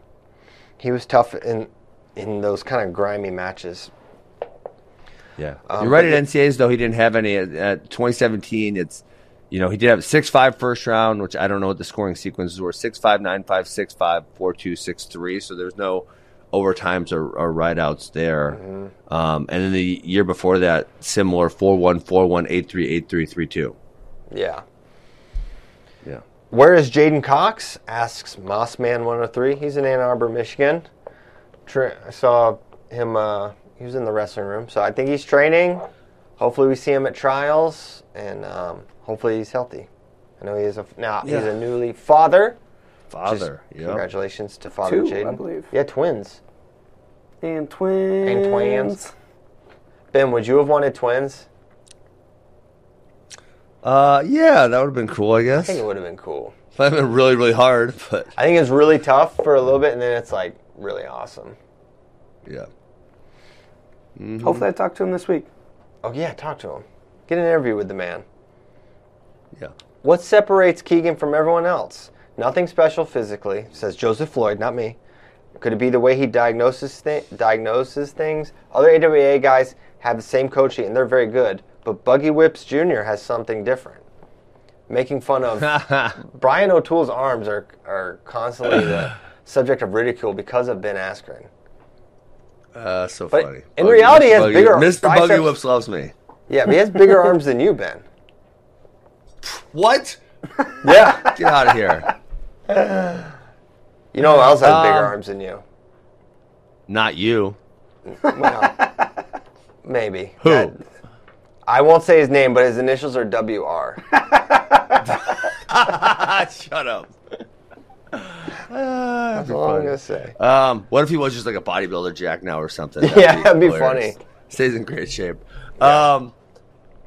He was tough in in those kind of grimy matches. Yeah, um, you're right. At NCAA's though, he didn't have any. At, at 2017, it's you know, he did have six five first round, which I don't know what the scoring sequences were six five nine five six five four two six three. So there's no overtimes or, or rideouts there. Mm-hmm. Um, and then the year before that, similar four one four one eight three eight three three two. Yeah. Yeah. Where is J'den Cox? Asks Mossman 103. He's in Ann Arbor, Michigan. I saw him. Uh, he was in the wrestling room, so I think he's training. Hopefully, we see him at trials, and um, hopefully he's healthy. I know he is a now yeah. he's a newly father. Father, yep. Congratulations to Father Two, J'den. I believe. Yeah, twins. And twins. And twins. Ben, would you have wanted twins? Uh, yeah, that would have been cool. I guess. I think it would have been cool. It would have been really, really hard, but I think it's really tough for a little bit, and then it's like really awesome. Yeah. Mm-hmm. Hopefully, I talk to him this week. Oh yeah, talk to him. Get an interview with the man. Yeah. What separates Keegan from everyone else? Nothing special physically, says Joseph Floyd, not me. Could it be the way he diagnoses, thi- diagnoses things? Other AWA guys have the same coaching and they're very good, but Buggy Whips Jr. has something different. Making fun of Brian O'Toole's arms are, are constantly the subject of ridicule because of Ben Askren. Uh, so But funny. in reality, he has Buggy- bigger Mr. Buggy biceps. Whips loves me. Yeah, but he has bigger arms than you, Ben. What? Yeah. Get out of here. You know who else has bigger Um, arms than you? Not you. Well, maybe. Who? I won't say his name, but his initials are WR. Shut up. That's all I'm gonna say. Um, what if he was just like a bodybuilder Jack now or something? Yeah, that'd be funny. Stays in great shape. Um,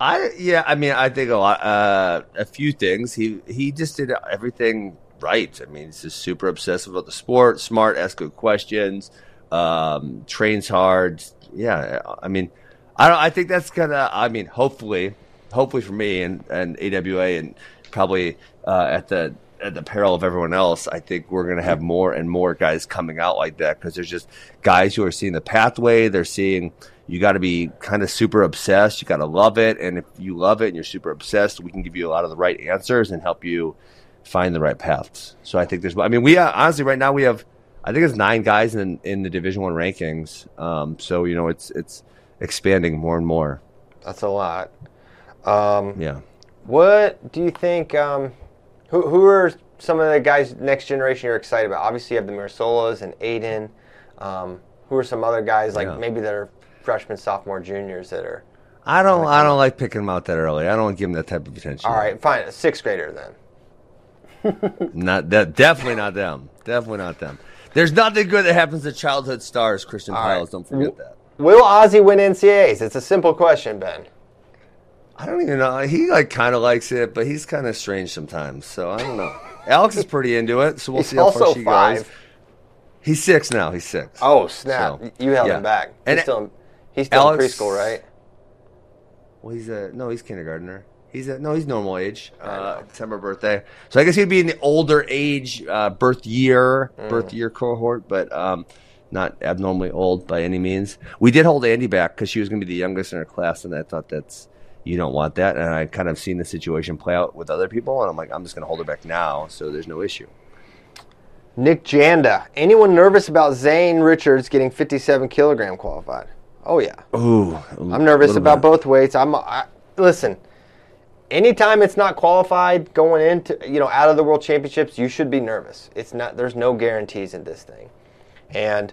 I yeah, I mean, I think a lot, uh, a few things. He he just did everything right. I mean, he's just super obsessive about the sport, smart, asks good questions, um, trains hard. Yeah, I mean, I don't. I think that's gonna. I mean, hopefully, hopefully for me and and AWA and probably uh, at the at the peril of everyone else, I think we're going to have more and more guys coming out like that because there's just guys who are seeing the pathway. They're seeing you got to be kind of super obsessed. You got to love it, and if you love it and you're super obsessed, we can give you a lot of the right answers and help you find the right paths. So I think there's. I mean, we uh, honestly right now we have. I think it's nine guys in in the Division One rankings. Um, so you know it's it's expanding more and more. That's a lot. Um, Yeah. what do you think? Um, who, who are some of the guys next generation you're excited about? Obviously, you have the Mirasolas and Aiden. Um, who are some other guys like Yeah. maybe that are freshmen, sophomore, juniors that are? I don't. I don't like picking them out that early. I don't give them that type of attention. All right, fine. A sixth grader then. Not that. Definitely not them. Definitely not them. There's nothing good that happens to childhood stars. Christian All Pyles. right. Don't forget that. Will Ozzy win NCAAs? It's a simple question, Ben. I don't even know. He like kind of likes it, but he's kind of strange sometimes. So I don't know. Alex is pretty into it, so we'll He's see how far she five. goes. He's six now. He's six. Oh snap! So, you held yeah. him back. And he's still in, he's still Alex- in preschool, right? Well, he's a no. He's kindergartner. He's a no. He's normal age. Uh, December birthday. So I guess he'd be in the older age uh, birth year, Mm. birth year cohort, but um, not abnormally old by any means. We did hold Andy back because she was going to be the youngest in her class, and I thought that's you don't want that. And I kind of seen the situation play out with other people, and I'm like, I'm just going to hold her back now, so there's no issue. Nick Janda. Anyone nervous about Zane Richards getting 57 kilogram qualified? Oh yeah. Ooh, I'm nervous about both weights. I'm I, listen. Anytime it's not qualified going into you know out of the world championships, you should be nervous. It's not. There's no guarantees in this thing, and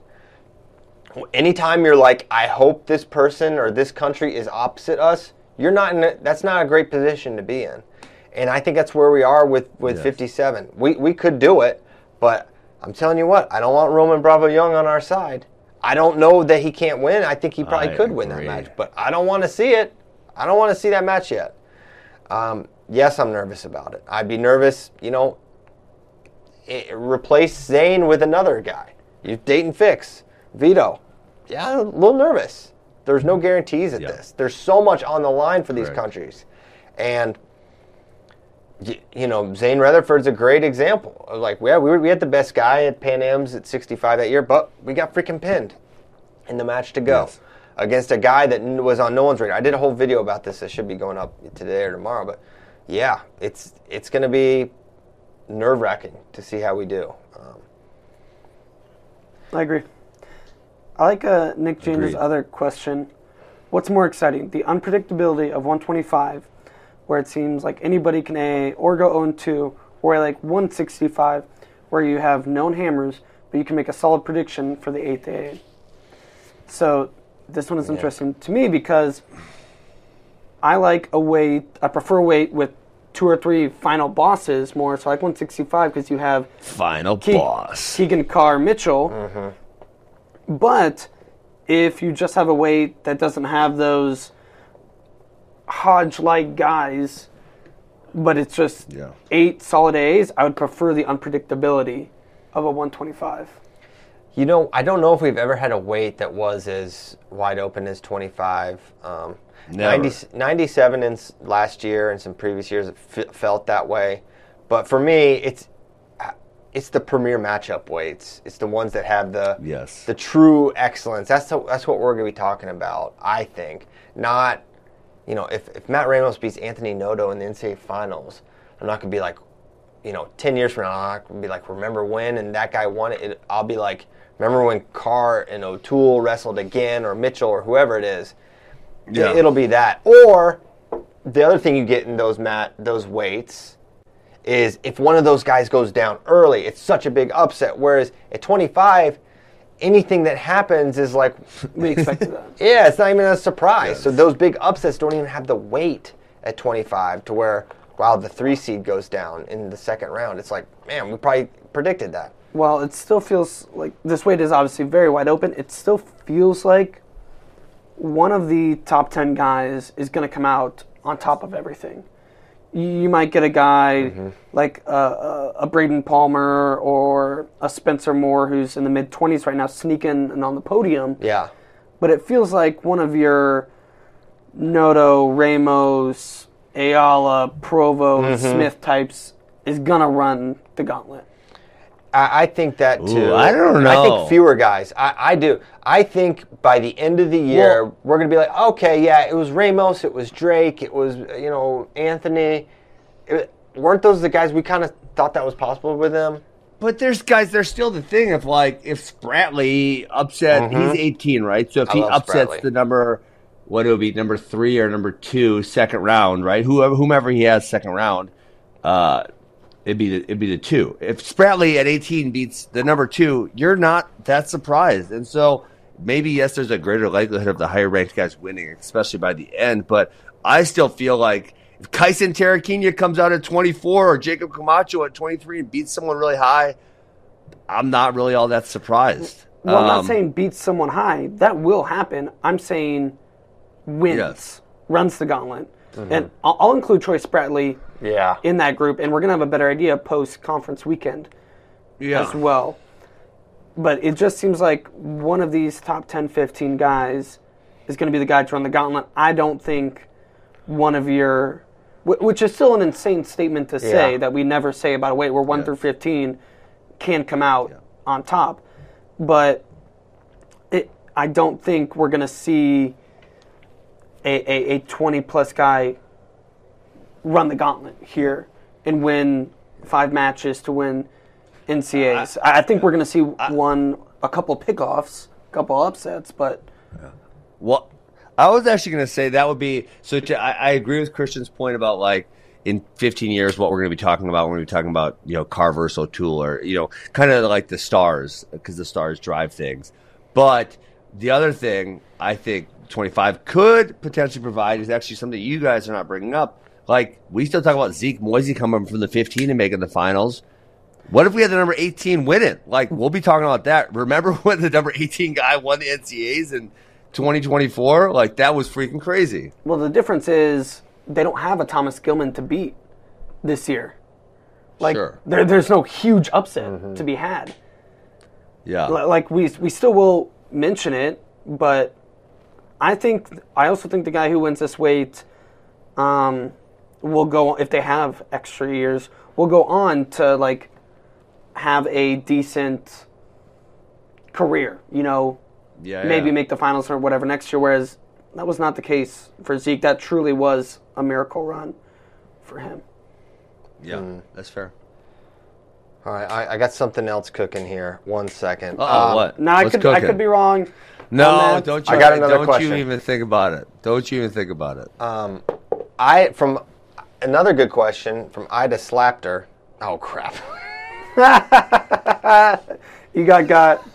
anytime you're like, I hope this person or this country is opposite us, you're not in. A, that's not a great position to be in, and I think that's where we are with with Yes. 57. We we could do it, but I'm telling you what, I don't want Roman Bravo Young on our side. I don't know that he can't win. I think he probably I could win that match, but I don't want to see it. I don't want to see that match yet. Um, yes, I'm nervous about it. I'd be nervous, you know, i replace Zane with another guy. You Daton Fix. Vito. Yeah, a little nervous. There's no guarantees at Yeah. this. There's so much on the line for these Correct. countries. And you know, Zain Retherford's a great example. Of like, yeah, we, were, we had the best guy at Pan Am's at 65 that year, but we got freaking pinned in the match to go Yes. against a guy that was on no one's radar. I did a whole video about this. It should be going up today or tomorrow, but yeah, it's it's going to be nerve wracking to see how we do. Um, I agree. I like uh, Nick James' Agreed. other question. What's more exciting, the unpredictability of 125, where it seems like anybody can A or go 0 2, or like 165, where you have known hammers, but you can make a solid prediction for the eighth AA. So this one is interesting to me because I like a weight, I prefer a weight with two or three final bosses more. So I like 165 because you have Final Ke- boss. Keegan Carr Mitchell. But if you just have a weight that doesn't have those Hodge like guys, but it's just Yeah. eight solid A's, I would prefer the unpredictability of a 125. You know, I don't know if we've ever had a weight that was as wide open as 25. Um, Never. 90, 97 in last year and some previous years it f- felt that way. But for me, it's it's the premier matchup weights. It's the ones that have the Yes. the true excellence. That's the, that's what we're going to be talking about. I think not. You know, if, if Matt Ramos beats Anthony Noto in the NCAA finals, I'm not going to be like, you know, 10 years from now, I'm not going to be like, remember when and that guy won it. it. I'll be like, remember when Carr and O'Toole wrestled again or Mitchell or whoever it is. Yeah. It'll be that. Or the other thing you get in those mat those weights is if one of those guys goes down early, it's such a big upset. Whereas at 25, anything that happens is like, We expected that. yeah, it's not even a surprise. So those big upsets don't even have the weight at 25 to where, wow, the three seed goes down in the second round. It's like, man, we probably predicted that. Well, it still feels like this weight is obviously very wide open. It still feels like one of the top 10 guys is going to come out on top of everything. You, might get a guy Mm-hmm. like a, a, a Braden Palmer or a Spencer Moore who's in the mid 20s right now sneaking and on the podium. Yeah. But it feels like one of your Noto, Ramos, Ayala, Provo, Mm-hmm. Smith types is going to run the gauntlet. I, I think that too. I don't know. I think fewer guys. I, I do. I think by the end of the year, Well- we're going to be like, okay, yeah, it was Ramos, it was Drake, it was, you know, Anthony. It, weren't those the guys we kind of thought that was possible with them? But there's guys. There's still the thing of like if Spratley upset, he's 18, right? So if Mm-hmm. I he upsets Spratley. the number, what it would be number three or number two, second round, right? Whoever, whomever he has second round, uh, it'd be the, it'd be the two. If Spratley at 18 beats the number two, you're not that surprised, and so maybe yes, there's a greater likelihood of the higher ranked guys winning, especially by the end. But I still feel like. If Kyson Terraquina comes out at 24 or Jacob Camacho at 23 and beats someone really high, I'm not really all that surprised. Well, I'm not Um, saying beats someone high. That will happen. I'm saying wins, Yes. runs the gauntlet. And I'll, I'll include Troy Spratley Yeah. in that group, and we're going to have a better idea post conference weekend yeah. as well. But it just seems like one of these top 10, 15 guys is going to be the guy to run the gauntlet. I don't think one of your, which is still an insane statement to say Yeah. that we never say about a weight where 1 through 15 can come out on top. But it, I don't think we're going to see a, a, a 20 plus guy run the gauntlet here and win five matches to win NCAs. I, I think we're going to see one, a couple pickoffs, a couple upsets, but Well, I was actually going to say that would be so. To, I, I agree with Christian's point about like in 15 years, what we're going to be talking about. We're going to be talking about you know Carver, O'Toole, or you know, kind of like the stars because the stars drive things. But the other thing I think 25 could potentially provide is actually something you guys are not bringing up. Like we still talk about Zeke Moisey coming from the 15 and making the finals. What if we had the number 18 win it? Like we'll be talking about that. Remember when the number 18 guy won the NCAs in 2024? Like that was freaking crazy. well, the difference is they don't have a Thomas Gilman to beat this year. Like Sure. there, there's no huge upset to be had. Yeah. Li- Like we we still will mention it, but I think I also think the guy who wins this weight um, will go if they have extra years will go on to like have a decent career. You know, yeah. maybe yeah. make the finals or whatever next year. Whereas that was not the case for Zeke. That truly was a miracle run for him. Yeah, that's fair. All right, I, I got something else cooking here. One second. Oh, Um, what? Now I What's could I could be wrong. No, don't you? I got another don't question. you even think about it. Don't you even think about it. Um, I from another good question from Ida Slapter. Oh crap! You got got.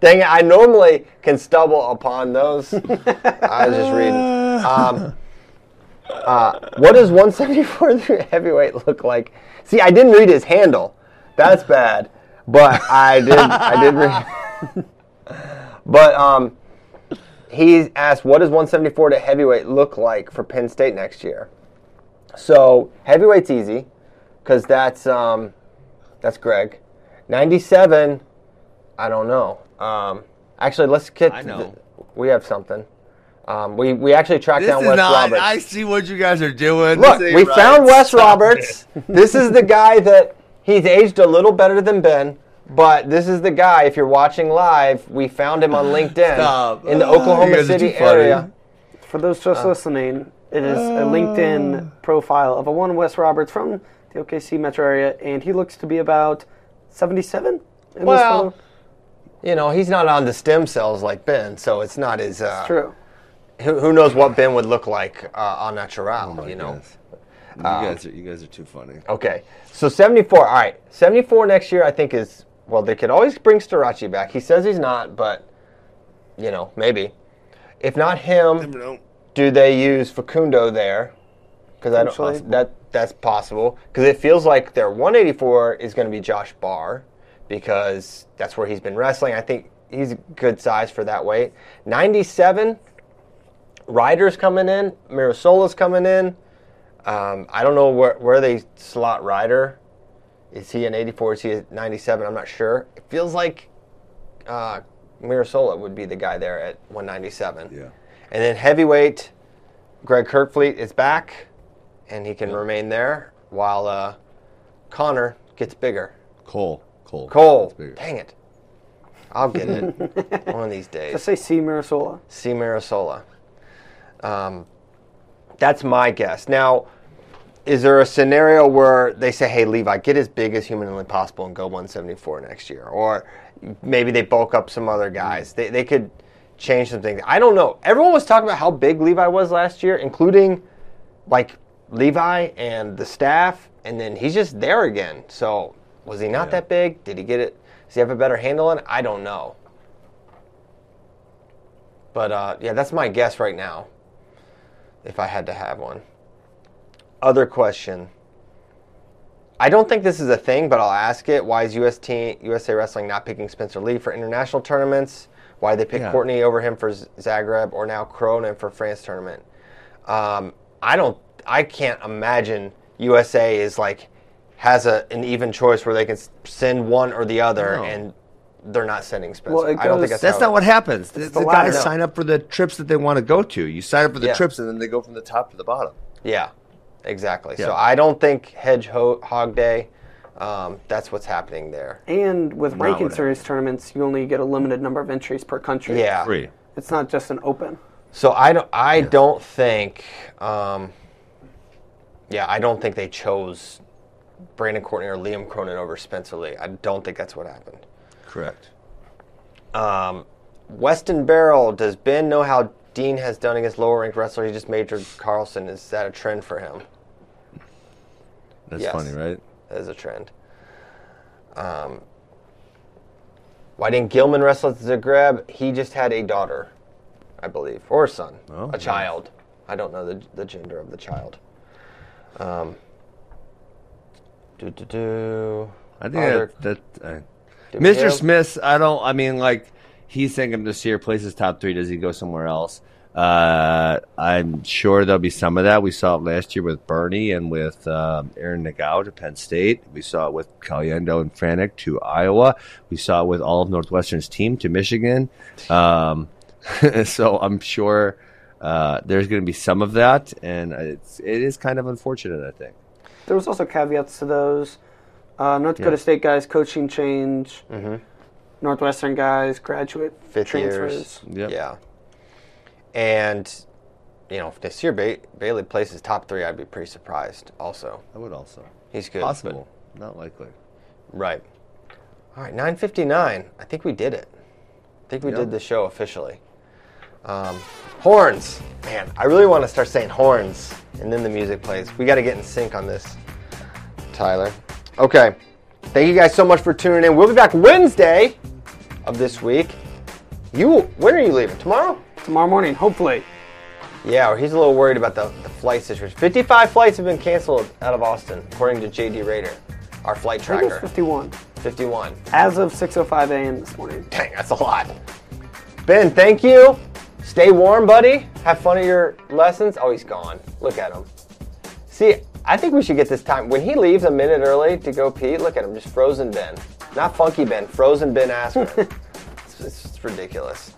Dang it! I normally can stumble upon those. I was just reading. Um, uh, what does 174 through heavyweight look like? See, I didn't read his handle. That's bad. But I did. I did read. but um, he asked, "What does 174 to heavyweight look like for Penn State next year?" So heavyweight's easy because that's um, that's Greg. 97. I don't know. Um, actually, let's get. I know. we have something. Um, we we actually tracked This down is Wes not. Roberts. I see what you guys are doing. Look, we right. found Wes Stop Roberts. this is the guy that he's aged a little better than Ben, but this is the guy. If you're watching live, we found him on LinkedIn Stop. in the Ah, Oklahoma City area. For those just listening, it is a LinkedIn profile of a one Wes Roberts from the OKC metro area, and he looks to be about 77 in this Well, photo. You know, he's not on the stem cells like Ben, so it's not as. Uh, True. Who, who knows what Ben would look like uh, on natural? you know. Yes. You guys are you guys are too funny. Okay, so 74. All right, 74 next year. I think is well. They could always bring Starocci back. He says he's not, but you know, maybe. If not him, do they use Facundo there? Because I don't. Potentially. That that's possible. Because it feels like their 184 is going to be Josh Barr, because that's where he's been wrestling. I think he's a good size for that weight. 97. Ryder's coming in. Mirasola's coming in. Um, I don't know where, where they slot Ryder. Is he an 84? Is he a 97? I'm not sure. It feels like uh, Mirasola would be the guy there at 197. Yeah. And then heavyweight, Greg Kerkvliet is back, and he can remain there while uh, Connor gets bigger. Cole. Cole. Cole, dang it. I'll get it one of these days. Let's say C. Mirasola. C. Mirasola. Um, that's my guess. Now, is there a scenario where they say, "Hey, Levi, get as big as humanly possible and go 174 next year," or maybe they bulk up some other guys? They they could change some things. I don't know. Everyone was talking about how big Levi was last year, including like Levi and the staff, and then he's just there again. So was he not that big? Did he get it? Does he have a better handle on it? I don't know. But uh, yeah, that's my guess right now. If I had to have one. Other question. I don't think this is a thing, but I'll ask it. Why is US team, USA Wrestling not picking Spencer Lee for international tournaments? Why they pick Yeah. Courtney over him for Zagreb or now Cronin for France tournament? Um, I don't. I can't imagine USA is like has a an even choice where they can send one or the other, No. and they're not sending Spencer. Well, it I don't think that's, That's how not it- what happens. The, the the latter. guys sign up for the trips that they want to go to. You sign up for the Yeah. trips, and then they go from the top to the bottom. Yeah, exactly. So I don't think Hedge Ho- Hog Day. Um, that's what's happening there. And with Not ranking what series tournaments, you only get a limited number of entries per country. Yeah. Free. It's not just an open. So I don't. I don't think. Um, yeah, I don't think they chose Brandon Courtney or Liam Cronin over Spencer Lee. I don't think that's what happened. Correct. Um, Weston Barrel. Does Ben know how Dean has done against lower ranked wrestler? He just majored Carlson. Is that a trend for him? That's Yes. funny, right? Is a trend. Um, why didn't Gilman wrestle at Zagreb? He just had a daughter, I believe, or a son, Oh, a nice. child. I don't know the, the gender of the child. Um, do do do. I think Other- that, that uh, Mr. Smith. I don't. I mean, like he's thinking this year places top three. Does he go somewhere else? Uh, I'm sure there'll be some of that. We saw it last year with Bernie and with um, Aaron Nagao to Penn State. We saw it with Caliendo and Franek to Iowa. We saw it with all of Northwestern's team to Michigan. Um, so I'm sure uh, there's going to be some of that, and it's it is kind of unfortunate. I think. There was also caveats to those. Uh, North Dakota State guys coaching change. Northwestern guys graduate Fifth transfers. years. Yep. Yeah. And you know, if this year ba- Bailey places top three, I'd be pretty surprised. Also, I would also he's good. but- possible, not likely. Right. All right, 9:59. I think we did it. I think we Yep. did the show officially. Um, horns, man. I really want to start saying horns, and then the music plays. We got to get in sync on this, Tyler. Okay. Thank you guys so much for tuning in. We'll be back Wednesday of this week. You, when are you leaving? Tomorrow? Tomorrow morning, hopefully. Yeah, or he's a little worried about the, the flight situation. 55 flights have been canceled out of Austin, according to JD Raider, our flight I think it was tracker. 51. 51. As of 6.05 a.m. this morning. Dang, that's a lot. Ben, thank you. Stay warm, buddy. Have fun at your lessons. Oh, he's gone. Look at him. See, I think we should get this time. When he leaves a minute early to go pee, look at him, just frozen Ben. Not Funky Ben, Frozen Ben Askren. it's, it's ridiculous.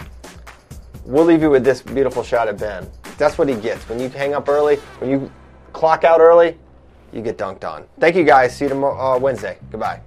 We'll leave you with this beautiful shot of Ben. That's what he gets. When you hang up early, when you clock out early, you get dunked on. Thank you guys. See you tomorrow, uh, Wednesday. Goodbye.